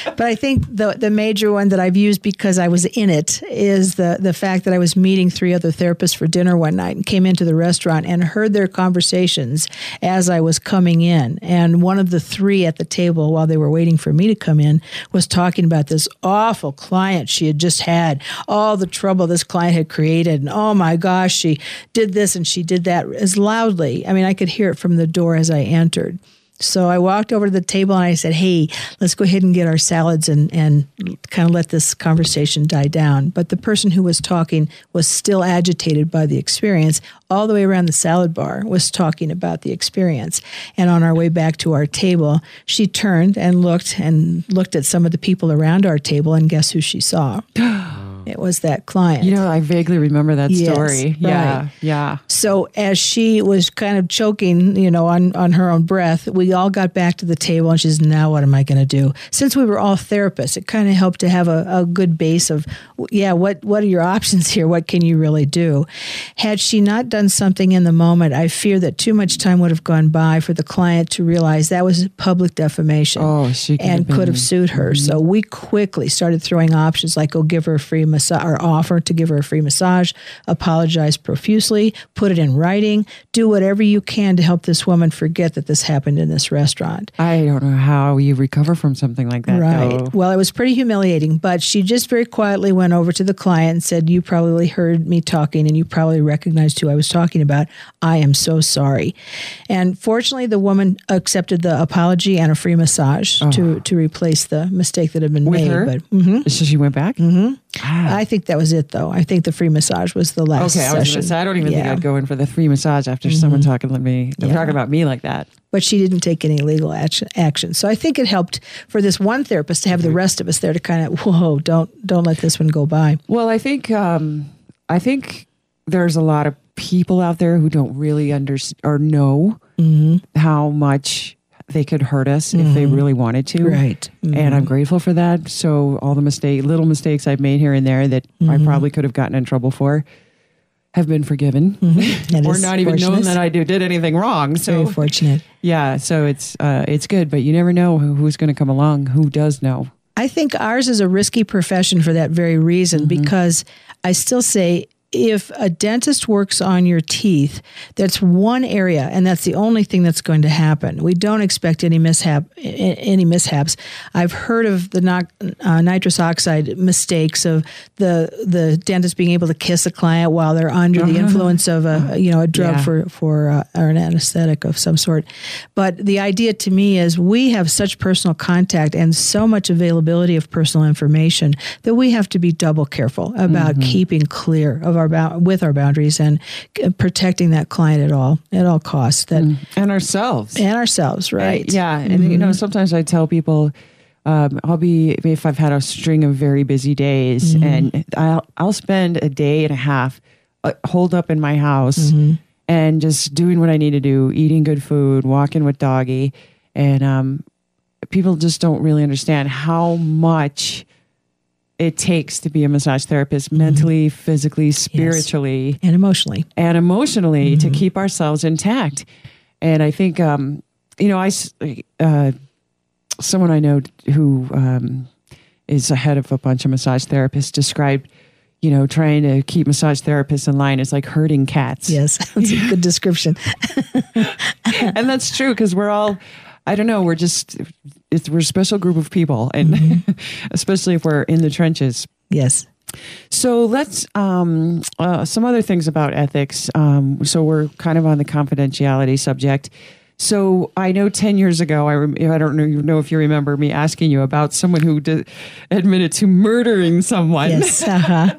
[SPEAKER 2] But I think the the major one that I've used because I was in it is the the fact that I was meeting three other therapists for dinner one night and came into the restaurant and heard their conversations as I was coming in. And one of the three at the table while they were waiting for me to come in was talking about this awful client she had just had, all the trouble this client had created, and oh my gosh, she did this and she did that as loudly. I mean, I could hear it from the door as I entered. So I walked over to the table and I said, Hey, let's go ahead and get our salads and, and kind of let this conversation die down. But the person who was talking was still agitated by the experience. All the way around the salad bar was talking about the experience. And on our way back to our table, she turned and looked and looked at some of the people around our table, and guess who she saw? it was that client.
[SPEAKER 1] You know, I vaguely remember that
[SPEAKER 2] Yes,
[SPEAKER 1] story. Yeah.
[SPEAKER 2] right.
[SPEAKER 1] Yeah.
[SPEAKER 2] So as she was kind of choking, you know, on, on her own breath, we all got back to the table and she's, now what am I going to do? Since we were all therapists, it kind of helped to have a, a good base of, yeah, what, what are your options here? What can you really do? Had she not done something in the moment, I fear that too much time would have gone by for the client to realize that was public defamation
[SPEAKER 1] Oh, she could
[SPEAKER 2] and
[SPEAKER 1] have
[SPEAKER 2] could have sued her. So we quickly started throwing options like go give her a free massage or offer to give her a free massage, apologize profusely, put it in writing, do whatever you can to help this woman forget that this happened in this restaurant.
[SPEAKER 1] I don't know how you recover from something like that.
[SPEAKER 2] Right.
[SPEAKER 1] though.
[SPEAKER 2] Well, it was pretty humiliating, but she just very quietly went over to the client and said, You probably heard me talking and you probably recognized who I was talking about. I am so sorry. And fortunately, the woman accepted the apology and a free massage to, to replace the mistake that had been
[SPEAKER 1] Oh. With
[SPEAKER 2] made.
[SPEAKER 1] her?
[SPEAKER 2] But mhm.
[SPEAKER 1] So she went back?
[SPEAKER 2] Mm-hmm. I think that was it, though. I think the free massage was the last
[SPEAKER 1] Okay, I was
[SPEAKER 2] session.
[SPEAKER 1] gonna say I don't even think
[SPEAKER 2] Yeah. Mm-hmm.
[SPEAKER 1] I'd go in for the free massage after someone talking to me
[SPEAKER 2] Yeah.
[SPEAKER 1] talking about me like that.
[SPEAKER 2] but she didn't take any legal action, action. So I think it helped for this one therapist to have
[SPEAKER 1] Mm-hmm.
[SPEAKER 2] the rest of us there to kind of whoa, don't don't let this one go by.
[SPEAKER 1] Well, I think um, I think there's a lot of people out there who don't really understand or know
[SPEAKER 2] Mm-hmm.
[SPEAKER 1] how much they could hurt us if they really wanted to.
[SPEAKER 2] Right. Mm-hmm.
[SPEAKER 1] And I'm grateful for that. So all the mistake, little mistakes I've made here and there that
[SPEAKER 2] Mm-hmm.
[SPEAKER 1] I probably could have gotten in trouble for, have been forgiven,
[SPEAKER 2] That
[SPEAKER 1] or not even known that I do, did anything wrong.
[SPEAKER 2] Very
[SPEAKER 1] So
[SPEAKER 2] fortunate.
[SPEAKER 1] yeah, so it's uh, it's good, but you never know who, who's going to come along. Who does know?
[SPEAKER 2] I think ours is a risky profession for that very reason
[SPEAKER 1] Mm-hmm.
[SPEAKER 2] because I still say if a dentist works on your teeth, that's one area and that's the only thing that's going to happen. We don't expect any mishap any mishaps. I've heard of the uh, nitrous oxide mistakes of the the dentist being able to kiss a client while they're under the influence of a you know a drug
[SPEAKER 1] Yeah.
[SPEAKER 2] for for uh, or an anesthetic of some sort. But the idea to me is we have such personal contact and so much availability of personal information that we have to be double careful about
[SPEAKER 1] Mm-hmm.
[SPEAKER 2] keeping clear of our with our boundaries and protecting that client at all at all costs that
[SPEAKER 1] And ourselves.
[SPEAKER 2] and ourselves right.
[SPEAKER 1] Uh, Yeah, and you know, sometimes I tell people, um, I'll be if I've had a string of very busy days, and I'll I'll spend a day and a half uh, holed up in my house and just doing what I need to do, eating good food, walking with doggy, and um, people just don't really understand how much it takes to be a massage therapist, mentally, physically, spiritually
[SPEAKER 2] and emotionally
[SPEAKER 1] and emotionally
[SPEAKER 2] Mm-hmm.
[SPEAKER 1] to keep ourselves intact. And I think, um, you know, I, uh, someone I know who um, is a head of a bunch of massage therapists described, you know, trying to keep massage therapists in line is like herding cats.
[SPEAKER 2] yes that's a good description
[SPEAKER 1] and that's true because we're all, I don't know, we're just, it's, we're a special group of people, and
[SPEAKER 2] Mm-hmm.
[SPEAKER 1] especially if we're in the trenches.
[SPEAKER 2] yes
[SPEAKER 1] So let's um, uh, some other things about ethics. Um, so we're kind of on the confidentiality subject. So I know ten years ago, I rem- I don't know, you know if you remember me asking you about someone who did, admitted to murdering someone,
[SPEAKER 2] yes uh-huh.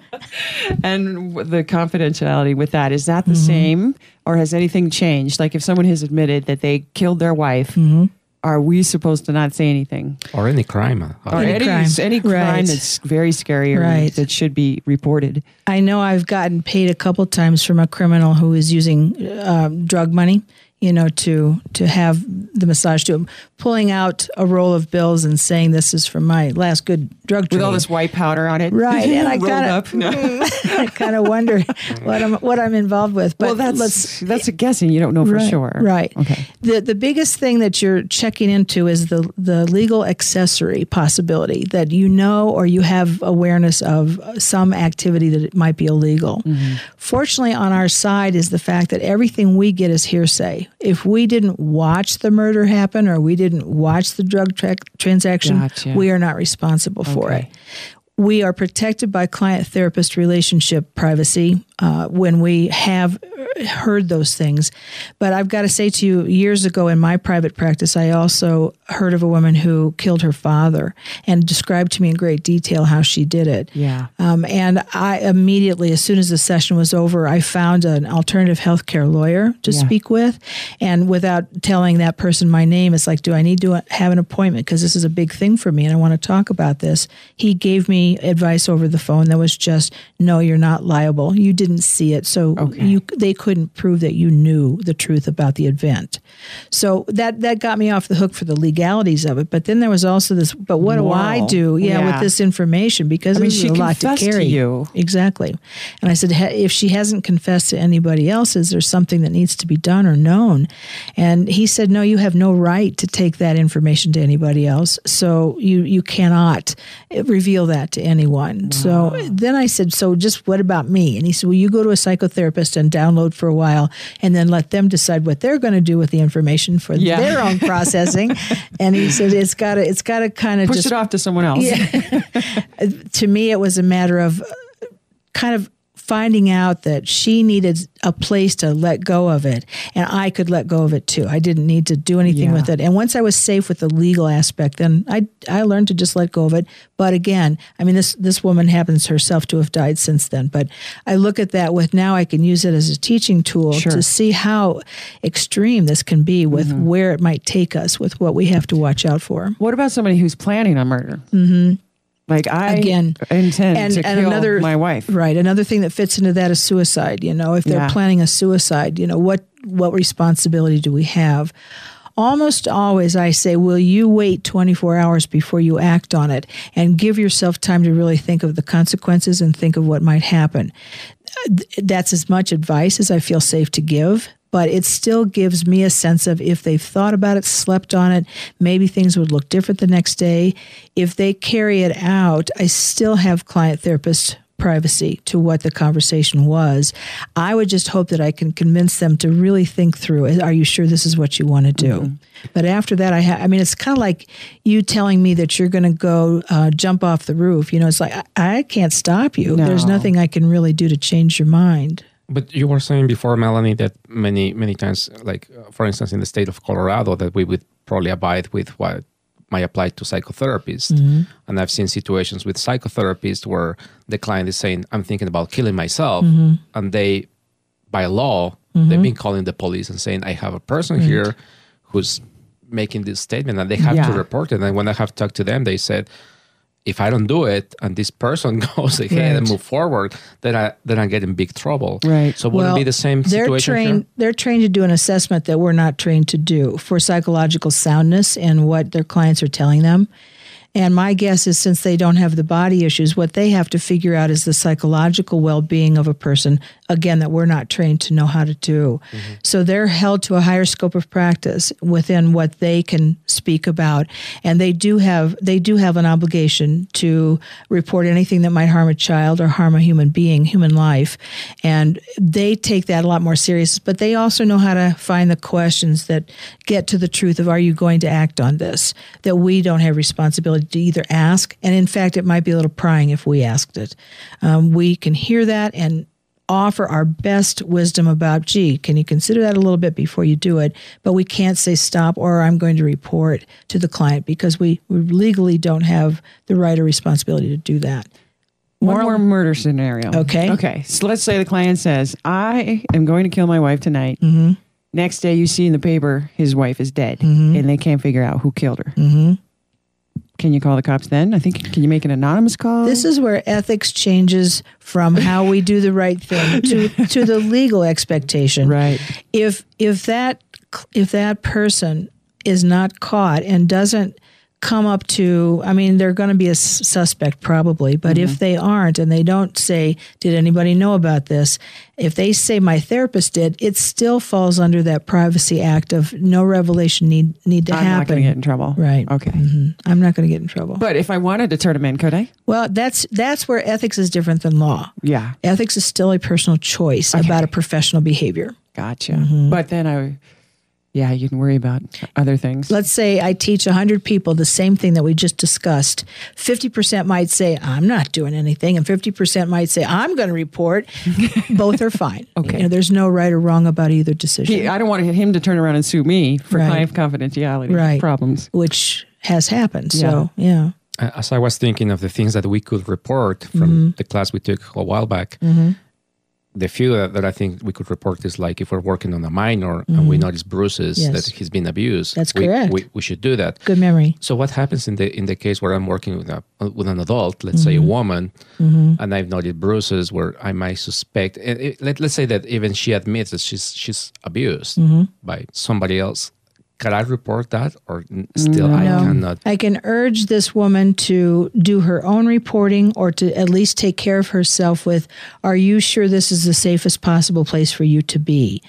[SPEAKER 1] and w- the confidentiality with that is that the
[SPEAKER 2] Mm-hmm.
[SPEAKER 1] same, or has anything changed? Like if someone has admitted that they killed their wife,
[SPEAKER 2] Mm-hmm.
[SPEAKER 1] Are we supposed to not say anything?
[SPEAKER 3] or any crime. uh,
[SPEAKER 1] Or
[SPEAKER 2] Any
[SPEAKER 1] any
[SPEAKER 2] crime.
[SPEAKER 1] any crime
[SPEAKER 2] Right.
[SPEAKER 1] that's very scary or
[SPEAKER 2] Right.
[SPEAKER 1] that should be reported?
[SPEAKER 2] I know I've gotten paid a couple times from a criminal who is using um, drug money, you know, to to have the massage to him, pulling out a roll of bills and saying this is from my last good drug
[SPEAKER 1] With
[SPEAKER 2] trade.
[SPEAKER 1] all this white powder on it,
[SPEAKER 2] Right, and I
[SPEAKER 1] up.
[SPEAKER 2] I kind of wonder what I'm what I'm involved with. But
[SPEAKER 1] well, that's
[SPEAKER 2] let's
[SPEAKER 1] that's a guessing. You don't know for
[SPEAKER 2] right,
[SPEAKER 1] sure.
[SPEAKER 2] Right.
[SPEAKER 1] Okay.
[SPEAKER 2] The the biggest thing that you're checking into is the the legal accessory possibility that you know or you have awareness of some activity that it might be illegal.
[SPEAKER 1] Mm-hmm.
[SPEAKER 2] Fortunately, on our side is the fact that everything we get is hearsay. If we didn't watch the murder happen or we didn't watch the drug tra- transaction,
[SPEAKER 1] Gotcha.
[SPEAKER 2] we are not responsible for
[SPEAKER 1] Okay.
[SPEAKER 2] it. We are protected by client therapist relationship privacy uh, when we have heard those things. But I've got to say to you, years ago in my private practice, I also heard of a woman who killed her father and described to me in great detail how she did it.
[SPEAKER 1] Yeah.
[SPEAKER 2] Um, and I immediately, as soon as the session was over, I found an alternative healthcare lawyer to
[SPEAKER 1] Yeah.
[SPEAKER 2] speak with. And without telling that person my name, it's like, do I need to have an appointment? Because this is a big thing for me and I want to talk about this. He gave me advice over the phone that was just, no, you're not liable. You didn't see it. So
[SPEAKER 1] Okay.
[SPEAKER 2] you they couldn't prove that you knew the truth about the event. So that that got me off the hook for the legalities of it. But then there was also this, but what do I do? Yeah,
[SPEAKER 1] Yeah.
[SPEAKER 2] with this information because
[SPEAKER 1] I mean, she
[SPEAKER 2] a lot to
[SPEAKER 1] confessed to you.
[SPEAKER 2] Exactly. And I said, if she hasn't confessed to anybody else, is there something that needs to be done or known? And he said, no, you have no right to take that information to anybody else. So you, you cannot reveal that to anyone. So then I said, so just what about me? And he said, well, you go to a psychotherapist and download for a while and then let them decide what they're going to do with the information for
[SPEAKER 1] Yeah.
[SPEAKER 2] their own processing. and he said, it's got to, it's got to kind of
[SPEAKER 1] Push
[SPEAKER 2] just
[SPEAKER 1] it off to someone else.
[SPEAKER 2] to me, it was a matter of uh, kind of finding out that she needed a place to let go of it and I could let go of it too. I didn't need to do anything
[SPEAKER 1] Yeah.
[SPEAKER 2] with it. And once I was safe with the legal aspect, then I I learned to just let go of it. But again, I mean this this woman happens herself to have died since then, but I look at that with now I can use it as a teaching tool
[SPEAKER 1] Sure.
[SPEAKER 2] to see how extreme this can be with
[SPEAKER 1] Mm-hmm.
[SPEAKER 2] where it might take us with what we have to watch out for.
[SPEAKER 1] What about somebody who's planning a murder? Mm-hmm. Like I
[SPEAKER 2] Again,
[SPEAKER 1] intend
[SPEAKER 2] and-
[SPEAKER 1] to
[SPEAKER 2] and
[SPEAKER 1] kill
[SPEAKER 2] another-
[SPEAKER 1] my wife.
[SPEAKER 2] Right. Another thing that fits into that is suicide. You know, if they're
[SPEAKER 1] Yeah.
[SPEAKER 2] planning a suicide, you know, what what responsibility do we have? Almost always, I say, will you wait 24 hours before you act on it and give yourself time to really think of the consequences and think of what might happen? Uh, That's as much advice as I feel safe to give, but it still gives me a sense of if they've thought about it, slept on it, maybe things would look different the next day. If they carry it out, I still have client therapist privacy to what the conversation was. I would just hope that I can convince them to really think through. Are you sure this is what you want to do? But after that, I ha- I mean, it's kind of like you telling me that you're going to go uh, jump off the roof. You know, it's like I, I can't stop you. There's nothing I can really do to change your mind.
[SPEAKER 3] But you were saying before, Melanie, that many many times, like uh, for instance, in the state of Colorado, that we would probably abide with what might apply to psychotherapists. Mm-hmm. And I've seen situations with psychotherapists where the client is saying, "I'm thinking about killing myself," mm-hmm. and they, by law, mm-hmm. they've been calling the police and saying, "I have a person here who's making this statement," and they have to report it. And when I have talked to them, they said. If I don't do it and this person goes ahead and move forward, then I then I get in big trouble.
[SPEAKER 1] Right.
[SPEAKER 3] So would it be the same
[SPEAKER 2] they're
[SPEAKER 3] situation
[SPEAKER 2] trained.
[SPEAKER 3] here?
[SPEAKER 2] They're trained to do an assessment that we're not trained to do for psychological soundness and what their clients are telling them. And my guess is since they don't have the body issues, what they have to figure out is the psychological well being of a person, again, that we're not trained to know how to do. Mm-hmm. So they're held to a higher scope of practice within what they can speak about. And they do have they do have an obligation to report anything that might harm a child or harm a human being, human life. And they take that a lot more serious, but they also know how to find the questions that get to the truth of are you going to act on this? That we don't have responsibility to either ask, and in fact, it might be a little prying if we asked it. Um, we can hear that and offer our best wisdom about, gee, can you consider that a little bit before you do it? But we can't say stop or I'm going to report to the client because we, we legally don't have the right or responsibility to do that.
[SPEAKER 1] One
[SPEAKER 2] Moral-
[SPEAKER 1] more murder scenario.
[SPEAKER 2] Okay.
[SPEAKER 1] Okay. So let's say the client says, I am going to kill my wife tonight.
[SPEAKER 2] Mm-hmm.
[SPEAKER 1] Next day, you see in the paper his wife is dead and they can't figure out who killed her.
[SPEAKER 2] Mm-hmm.
[SPEAKER 1] Can you call the cops then? I think, can you make an anonymous call?
[SPEAKER 2] This is where ethics changes from how we do the right thing to, to the legal expectation.
[SPEAKER 1] right.
[SPEAKER 2] If if that if that person is not caught and doesn't come up to I mean they're going to be a s- suspect probably, but if they aren't and they don't say did anybody know about this, if they say my therapist did, it still falls under that privacy act of no revelation need need to happen
[SPEAKER 1] I'm not going to get in trouble.
[SPEAKER 2] Right.
[SPEAKER 1] Okay.
[SPEAKER 2] Mhm. I'm not going to get in trouble.
[SPEAKER 1] But if I wanted to turn him in, could I?
[SPEAKER 2] well, that's that's where ethics is different than law.
[SPEAKER 1] Yeah.
[SPEAKER 2] Ethics is still a personal choice
[SPEAKER 1] Okay.
[SPEAKER 2] about a professional behavior.
[SPEAKER 1] Gotcha.
[SPEAKER 2] Mm-hmm.
[SPEAKER 1] But then I, Yeah, you can worry about other things.
[SPEAKER 2] Let's say I teach 100 people the same thing that we just discussed. 50% might say, I'm not doing anything, and 50% might say, I'm going to report. Both are fine.
[SPEAKER 1] Okay.
[SPEAKER 2] You know, there's no right or wrong about either decision,
[SPEAKER 1] He, I don't want him to turn around and sue me for
[SPEAKER 2] Right.
[SPEAKER 1] client confidentiality
[SPEAKER 2] Right.
[SPEAKER 1] problems.
[SPEAKER 2] which has happened. So, yeah.
[SPEAKER 3] Uh, As I was thinking of the things that we could report from
[SPEAKER 2] Mm-hmm.
[SPEAKER 3] the class we took a while back, the few that, that I think we could report is like if we're working on a minor and we notice bruises
[SPEAKER 2] Mm-hmm. Yes.
[SPEAKER 3] that he's been abused.
[SPEAKER 2] That's
[SPEAKER 3] we,
[SPEAKER 2] correct.
[SPEAKER 3] We, we should do that.
[SPEAKER 2] Good memory.
[SPEAKER 3] So what happens in the in the case where I'm working with a with an adult, let's say a
[SPEAKER 2] Mm-hmm.
[SPEAKER 3] woman, and I've noted bruises where I might suspect, and it, let, let's say that even she admits that she's she's abused
[SPEAKER 2] Mm-hmm.
[SPEAKER 3] by somebody else. Can I report that, or still I
[SPEAKER 2] No.
[SPEAKER 3] cannot?
[SPEAKER 2] I can urge this woman to do her own reporting or to at least take care of herself with are you sure this is the safest possible place for you to be?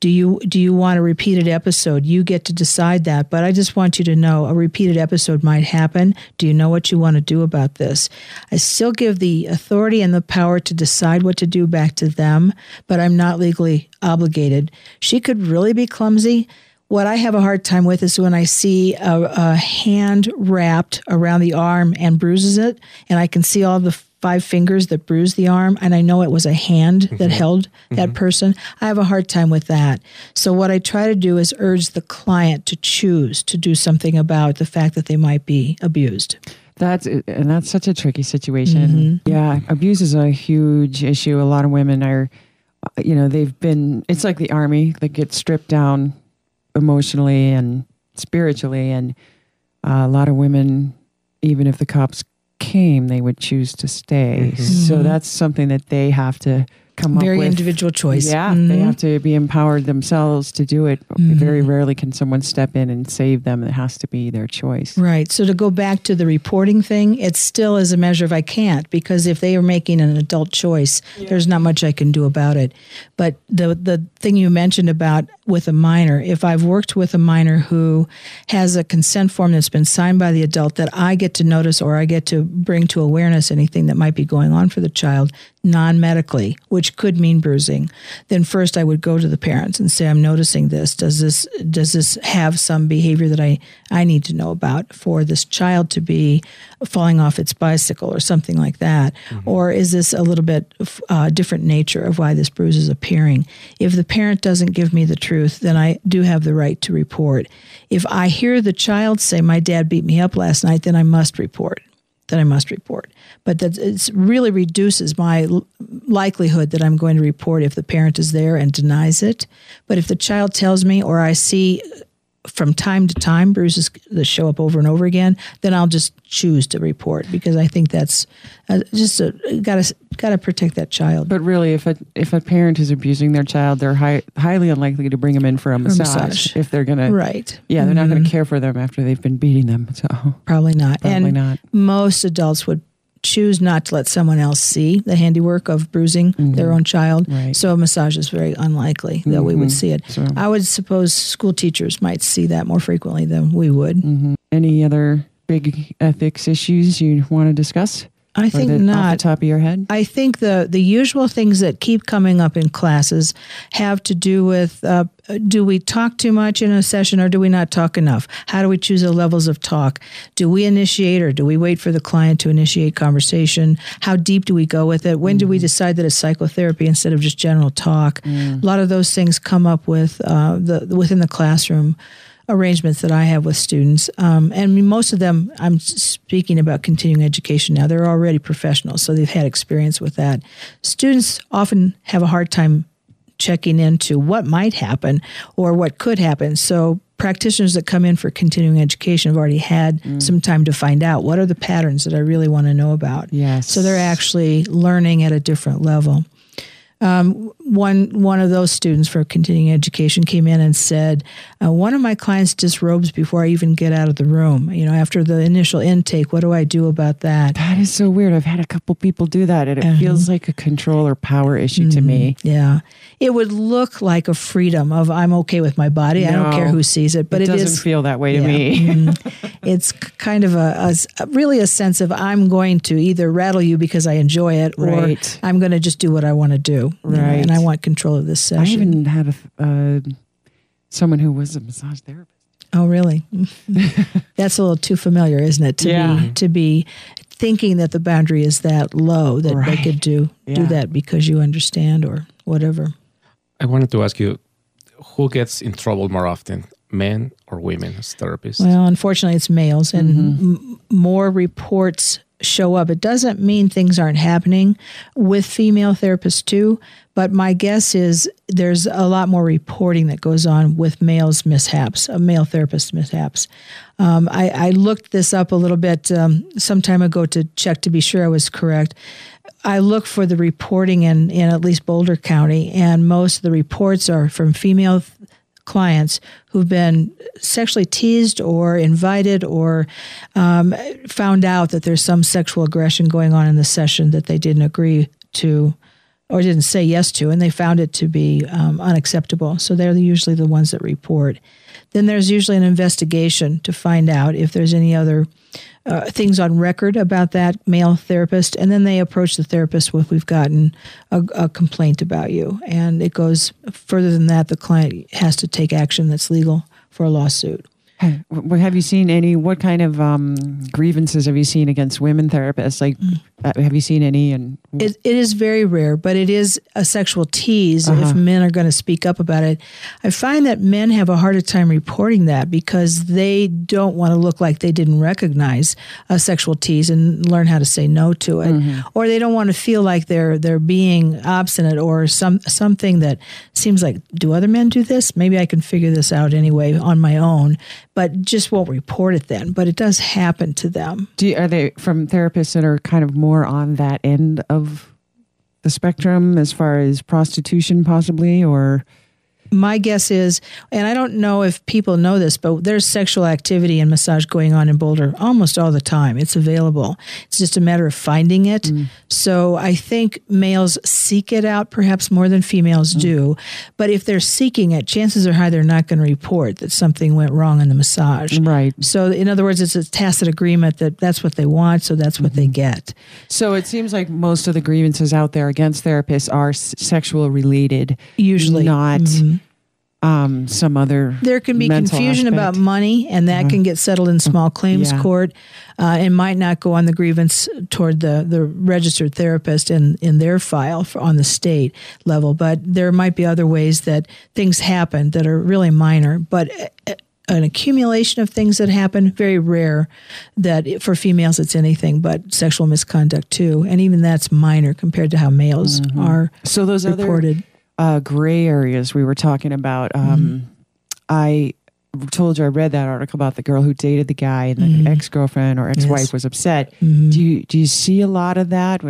[SPEAKER 2] Do you do you want a repeated episode? You get to decide that, but I just want you to know a repeated episode might happen. Do you know what you want to do about this? I still give the authority and the power to decide what to do back to them, but I'm not legally obligated. She could really be clumsy. What I have a hard time with is when I see a, a hand wrapped around the arm and bruises it, and I can see all the five fingers that bruised the arm, and I know it was a hand that held that person. I have a hard time with that. So, what I try to do is urge the client to choose to do something about the fact that they might be abused.
[SPEAKER 1] That's and that's such a tricky situation. Yeah, abuse is a huge issue. A lot of women are, uh, you know, they've been. It's like the army; they get stripped down emotionally and spiritually, and uh, a lot of women, even if the cops came, they would choose to stay. So that's something that they have to come up with.
[SPEAKER 2] Very individual choice.
[SPEAKER 1] Yeah, they
[SPEAKER 2] Mhm.
[SPEAKER 1] have to be empowered themselves to do it. Very rarely can someone step in and save them. It has to be their choice.
[SPEAKER 2] Right. So to go back to the reporting thing, it still is a measure of I can't because if they are making an adult choice, there's not much I can do about it. But the the thing you mentioned about with a minor, if I've worked with a minor who has a consent form that's been signed by the adult that I get to notice or I get to bring to awareness anything that might be going on for the child non-medically, which could mean bruising, then first I would go to the parents and say, I'm noticing this. Does this does this have some behavior that I, I need to know about for this child to be falling off its bicycle or something like that? Or is this a little bit uh, different nature of why this bruise is appearing? If the parent doesn't give me the truth, then I do have the right to report. If I hear the child say, My dad beat me up last night, then I must report Then I must report. But that it really reduces my likelihood that I'm going to report if the parent is there and denies it. But if the child tells me or I see from time to time bruises that show up over and over again, then I'll just choose to report because I think that's uh, just gotta gotta protect that child.
[SPEAKER 1] But really, if a if a parent is abusing their child, they're high, highly unlikely to bring them in for a massage,
[SPEAKER 2] massage.
[SPEAKER 1] if they're gonna.
[SPEAKER 2] right?
[SPEAKER 1] Yeah, they're not going to care for them after they've been beating them. So
[SPEAKER 2] Probably not.
[SPEAKER 1] probably
[SPEAKER 2] and
[SPEAKER 1] not.
[SPEAKER 2] most adults would choose not to let someone else see the handiwork of bruising their own child.
[SPEAKER 1] Mm-hmm. Right.
[SPEAKER 2] So a massage is very unlikely that we would see it.
[SPEAKER 1] So-
[SPEAKER 2] I would suppose school teachers might see that more frequently than we would.
[SPEAKER 1] Mm-hmm. Any other big ethics issues you want to discuss?
[SPEAKER 2] I think
[SPEAKER 1] not. Off the top of your head.
[SPEAKER 2] I think the the usual things that keep coming up in classes have to do with uh, do we talk too much in a session or do we not talk enough? How do we choose the levels of talk? Do we initiate or do we wait for the client to initiate conversation? How deep do we go with it? When do we decide that it's psychotherapy instead of just general talk? A lot of those things come up with uh, the within the classroom arrangements that I have with students. Um, and most of them, I'm speaking about continuing education now, they're already professionals, so they've had experience with that. Students often have a hard time checking into what might happen or what could happen. So practitioners that come in for continuing education have already had some time to find out what are the patterns that I really want to know about.
[SPEAKER 1] Yes.
[SPEAKER 2] So they're actually learning at a different level. Um, one one of those students for continuing education came in and said, uh, "One of my clients disrobes before I even get out of the room. You know, after the initial intake, what do I do about that?"
[SPEAKER 1] That is so weird. I've had a couple people do that, and it
[SPEAKER 2] Uh-huh.
[SPEAKER 1] feels like a control or power issue to me.
[SPEAKER 2] Yeah, it would look like a freedom of I'm okay with my body. I don't care who sees it, but
[SPEAKER 1] it
[SPEAKER 2] it
[SPEAKER 1] doesn't
[SPEAKER 2] is
[SPEAKER 1] feel that way to
[SPEAKER 2] Yeah.
[SPEAKER 1] me.
[SPEAKER 2] Mhm. it's kind of a really a sense of I'm going to either rattle you because I enjoy it, or I'm going to just do what I want to do, you know,
[SPEAKER 1] Right.
[SPEAKER 2] I want control of this session.
[SPEAKER 1] I
[SPEAKER 2] session.
[SPEAKER 1] even had a uh, someone who was a massage therapist.
[SPEAKER 2] Oh, really? That's a little too familiar, isn't it? To
[SPEAKER 1] Yeah.
[SPEAKER 2] be to be thinking that the boundary is that low that they could do do that because you understand or whatever.
[SPEAKER 3] I wanted to ask you, who gets in trouble more often, men or women as therapists?
[SPEAKER 2] Well, unfortunately, it's males, and m- more reports show up. It doesn't mean things aren't happening with female therapists too, but my guess is there's a lot more reporting that goes on with males' mishaps, uh, male therapist mishaps. Um, I, I looked this up a little bit um, some time ago to check to be sure I was correct. I look for the reporting in, in at least Boulder County, and most of the reports are from female th- clients who've been sexually teased or invited or um, found out that there's some sexual aggression going on in the session that they didn't agree to or didn't say yes to, and they found it to be um, unacceptable. So they're usually the ones that report. Then there's usually an investigation to find out if there's any other uh, things on record about that male therapist, and then they approach the therapist with, "We've gotten a, a complaint about you," and it goes further than that. The client has to take action that's legal for a lawsuit.
[SPEAKER 1] Have you seen any? What kind of um, grievances have you seen against women therapists? Like, uh, have you seen any? And
[SPEAKER 2] It, it is very rare, but it is a sexual tease
[SPEAKER 1] Uh-huh.
[SPEAKER 2] if men are going to speak up about it. I find that men have a harder time reporting that because they don't want to look like they didn't recognize a sexual tease and learn how to say no to it, or they don't want to feel like they're they're being obstinate or some something that seems like do other men do this? Maybe I can figure this out anyway on my own, but just won't report it then. But it does happen to them.
[SPEAKER 1] you, are they from therapists that are kind of more on that end of the spectrum as far as prostitution, possibly, or
[SPEAKER 2] my guess is, and I don't know if people know this, but there's sexual activity and massage going on in Boulder almost all the time. It's available. It's just a matter of finding it. Mm. So I think males seek it out perhaps more than females mm. do. But if they're seeking it, chances are high they're not going to report that something went wrong in the massage.
[SPEAKER 1] right?
[SPEAKER 2] So, in other words, it's a tacit agreement that that's what they want, so that's what they mm-hmm. get.
[SPEAKER 1] So it seems like most of the grievances out there against therapists are s- sexual related,
[SPEAKER 2] Usually,
[SPEAKER 1] not
[SPEAKER 2] Mhm.
[SPEAKER 1] Um, some other.
[SPEAKER 2] There can be confusion about
[SPEAKER 1] aspect. Mm-hmm.
[SPEAKER 2] money, and that can get settled in small claims
[SPEAKER 1] Yeah.
[SPEAKER 2] court, uh, and might not go on the grievance toward the, the registered therapist in, in their file for, on the state level. But there might be other ways that things happen that are really minor. But uh, an accumulation of things that happen, very rare that it- for females it's anything but sexual misconduct too. And even that's minor compared to how males
[SPEAKER 1] Mm-hmm.
[SPEAKER 2] are
[SPEAKER 1] So those other
[SPEAKER 2] reported.
[SPEAKER 1] Uh, gray areas we were talking about. Um, I told you I read that article about the girl who dated the guy and the ex girlfriend or ex wife
[SPEAKER 2] Yes.
[SPEAKER 1] was upset. Do you do you see a lot of that?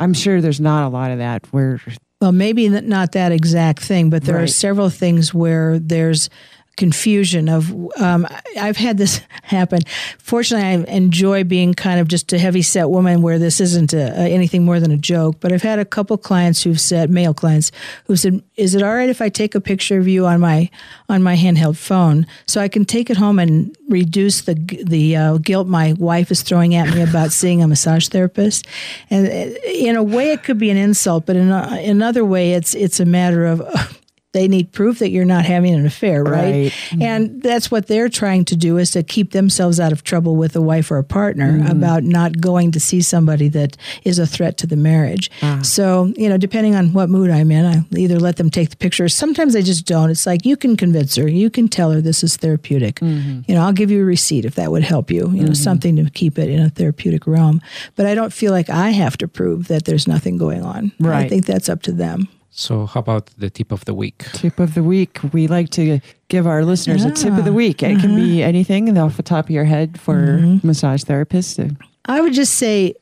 [SPEAKER 1] I'm sure there's not a lot of that where
[SPEAKER 2] Well, maybe not that exact thing, but there are several things where there's confusion of um, I've had this happen. Fortunately, I enjoy being kind of just a heavy set woman where this isn't a, a, anything more than a joke. But I've had a couple clients who've said, male clients, who said, "Is it all right if I take a picture of you on my on my handheld phone so I can take it home and reduce the the uh, guilt my wife is throwing at me about seeing a massage therapist?" And uh, in a way, it could be an insult, but in a, another way, it's it's a matter of. they need proof that you're not having an affair, right?
[SPEAKER 1] Right. Mm-hmm.
[SPEAKER 2] And that's what they're trying to do is to keep themselves out of trouble with a wife or a partner mm-hmm. about not going to see somebody that is a threat to the marriage. Ah. So, you know, depending on what mood I'm in, I either let them take the picture. Sometimes I just don't. It's like you can convince her, you can tell her this is therapeutic. Mm-hmm. You know, I'll give you a receipt if that would help you, you know, something to keep it in a therapeutic realm. But I don't feel like I have to prove that there's nothing going on.
[SPEAKER 1] Right.
[SPEAKER 2] I think that's up to them.
[SPEAKER 3] So, how about the tip of the week?
[SPEAKER 1] tip of the week we like to give our listeners a tip of the week. It can be anything off the top of your head for massage therapists.
[SPEAKER 2] I would just say,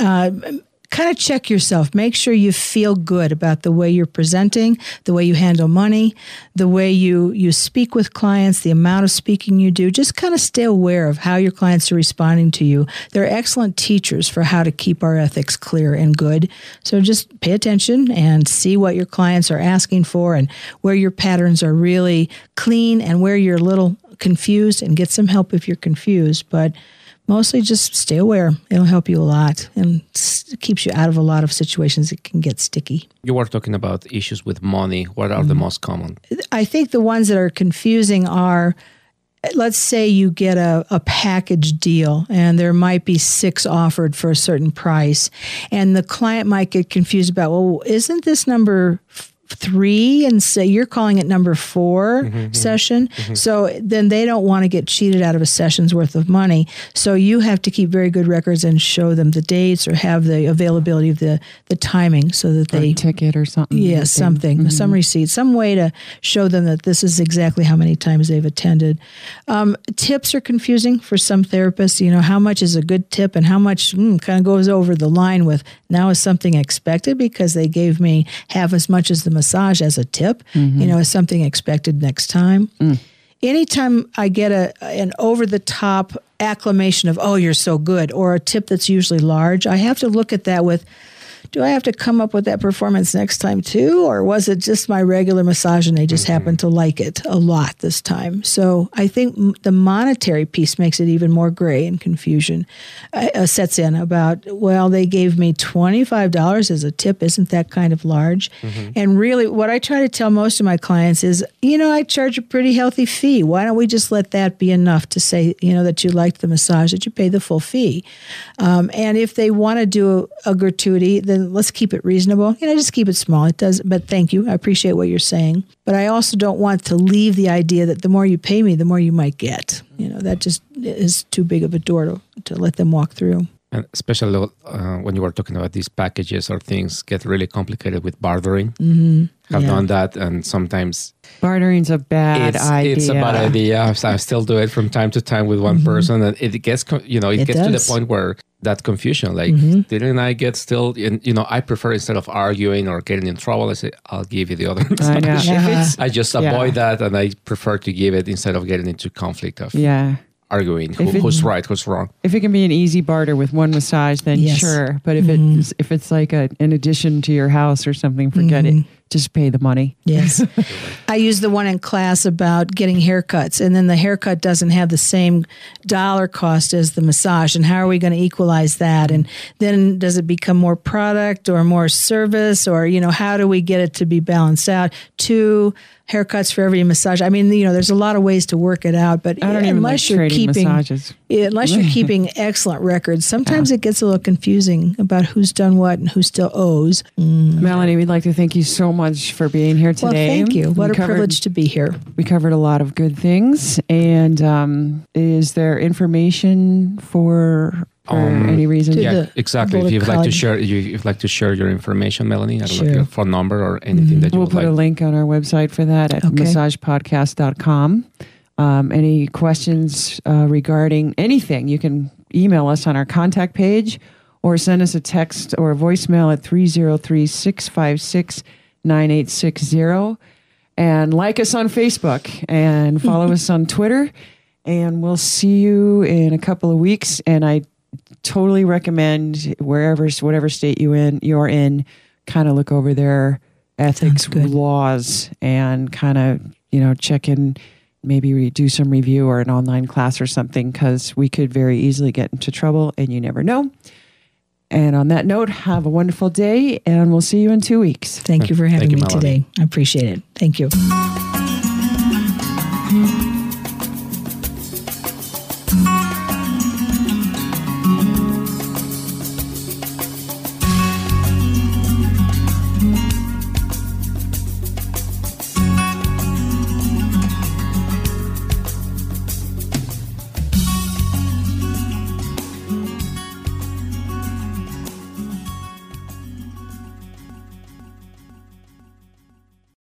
[SPEAKER 2] uh, kind of check yourself. Make sure you feel good about the way you're presenting, the way you handle money, the way you you speak with clients, the amount of speaking you do. Just kind of stay aware of how your clients are responding to you. They're excellent teachers for how to keep our ethics clear and good. So just pay attention and see what your clients are asking for and where your patterns are really clean and where you're a little confused and get some help if you're confused. But mostly just stay aware. It'll help you a lot and keeps you out of a lot of situations that can get sticky.
[SPEAKER 3] You were talking about issues with money. What are the
[SPEAKER 2] Mm-hmm.
[SPEAKER 3] most common?
[SPEAKER 2] I think the ones that are confusing are let's say you get a, a package deal and there might be six offered for a certain price and the client might get confused about well isn't this number three and say you're calling it number 4 session so then they don't want to get cheated out of a session's worth of money so you have to keep very good records and show them the dates or have the availability of the the timing so that
[SPEAKER 1] Or a
[SPEAKER 2] they
[SPEAKER 1] ticket or something.
[SPEAKER 2] yeah,
[SPEAKER 1] that they-
[SPEAKER 2] something, some receipt, some way to show them that this is exactly how many times they've attended. Um, tips are confusing for some therapists. You know, how much is a good tip and how much mm, kind of goes over the line with now is something expected because they gave me half as much as the massage as a tip. You mm-hmm. know, as something expected next time. Mm. Anytime I get a an over the top acclamation of "Oh, you're so good" or a tip that's usually large, I have to look at that with do I have to come up with that performance next time too? Or was it just my regular massage and they just happened to like it a lot this time? So I think m- the monetary piece makes it even more gray and confusion uh, uh, sets in about, well, they gave me $25 as a tip. Isn't that kind of large? And really, what I try to tell most of my clients is, you know, I charge a pretty healthy fee. Why don't we just let that be enough to say, you know, that you liked the massage, that you pay the full fee? Um, and if they want to do a, a gratuity, then let's keep it reasonable. You know, just keep it small. It does, but thank you. I appreciate what you're saying. But I also don't want to leave the idea that the more you pay me, the more you might get. You know, that just is too big of a door to, to let them walk through.
[SPEAKER 3] And especially uh, when you were talking about these packages or things get really complicated with bartering. Mm-hmm. I've
[SPEAKER 2] Yeah.
[SPEAKER 3] done that, and sometimes
[SPEAKER 1] Bartering's a bad
[SPEAKER 3] it's,
[SPEAKER 1] idea.
[SPEAKER 3] it's a bad idea. I still do it from time to time with one person, and it gets you know it,
[SPEAKER 2] Mm-hmm. It
[SPEAKER 3] gets to the.
[SPEAKER 2] Mm-hmm.
[SPEAKER 3] point where that confusion, like didn't I get still? You know, I prefer instead of arguing or getting in trouble, I say I'll give you the other.
[SPEAKER 1] I know.
[SPEAKER 3] massage." I just
[SPEAKER 1] Yeah.
[SPEAKER 3] avoid that, and I prefer to give it instead of getting into conflict of
[SPEAKER 1] yeah.
[SPEAKER 3] Arguing who,
[SPEAKER 1] it-
[SPEAKER 3] who's right, who's wrong.
[SPEAKER 1] If it can be an easy barter with one massage, then
[SPEAKER 2] Yes.
[SPEAKER 1] sure. But if mm-hmm. it's if it's like a an addition to your house or something, forget it. Mm-hmm. Just pay the money.
[SPEAKER 2] Yes. I use the one in class about getting haircuts, and then the haircut doesn't have the same dollar cost as the massage. And how are we going to equalize that? And then does it become more product or more service? Or, you know, how do we get it to be balanced out? Two haircuts for every massage. I mean, you know, there's a lot of ways to work it out, but
[SPEAKER 1] even like
[SPEAKER 2] unless you're keeping
[SPEAKER 1] massages.
[SPEAKER 2] unless you're keeping excellent records, sometimes it gets a little confusing about who's done what and who still owes.
[SPEAKER 1] Melanie, we'd like to thank you so much for being here today.
[SPEAKER 2] Well, thank you. What
[SPEAKER 1] We
[SPEAKER 2] a
[SPEAKER 1] covered-
[SPEAKER 2] privilege to be here.
[SPEAKER 1] We covered a lot of good things. And um, is there information for, for
[SPEAKER 3] Um,
[SPEAKER 1] any reason?
[SPEAKER 3] Yeah,
[SPEAKER 2] the
[SPEAKER 3] exactly. If you'd like to share, you, if you'd like to share your information, Melanie, I don't know if
[SPEAKER 2] Sure.
[SPEAKER 3] your phone number or anything that you
[SPEAKER 1] We'll
[SPEAKER 3] would
[SPEAKER 1] put
[SPEAKER 3] like.
[SPEAKER 1] a link on our website for that at
[SPEAKER 2] Okay.
[SPEAKER 1] massagepodcast.com. Um, any questions uh, regarding anything, you can email us on our contact page or send us a text or a voicemail at 303 656 9860. And like us on Facebook and follow us on Twitter. And we'll see you in a couple of weeks. And I totally recommend wherever, whatever state you in, you're in, kind of look over their ethics laws and kind of you know check in maybe re- do some review or an online class or something because we could very easily get into trouble and you never know and on that note have a wonderful day and we'll see you in two weeks
[SPEAKER 2] Thank you for having
[SPEAKER 3] Thank you,
[SPEAKER 2] me
[SPEAKER 3] Melanie.
[SPEAKER 2] today. I appreciate it. Thank you.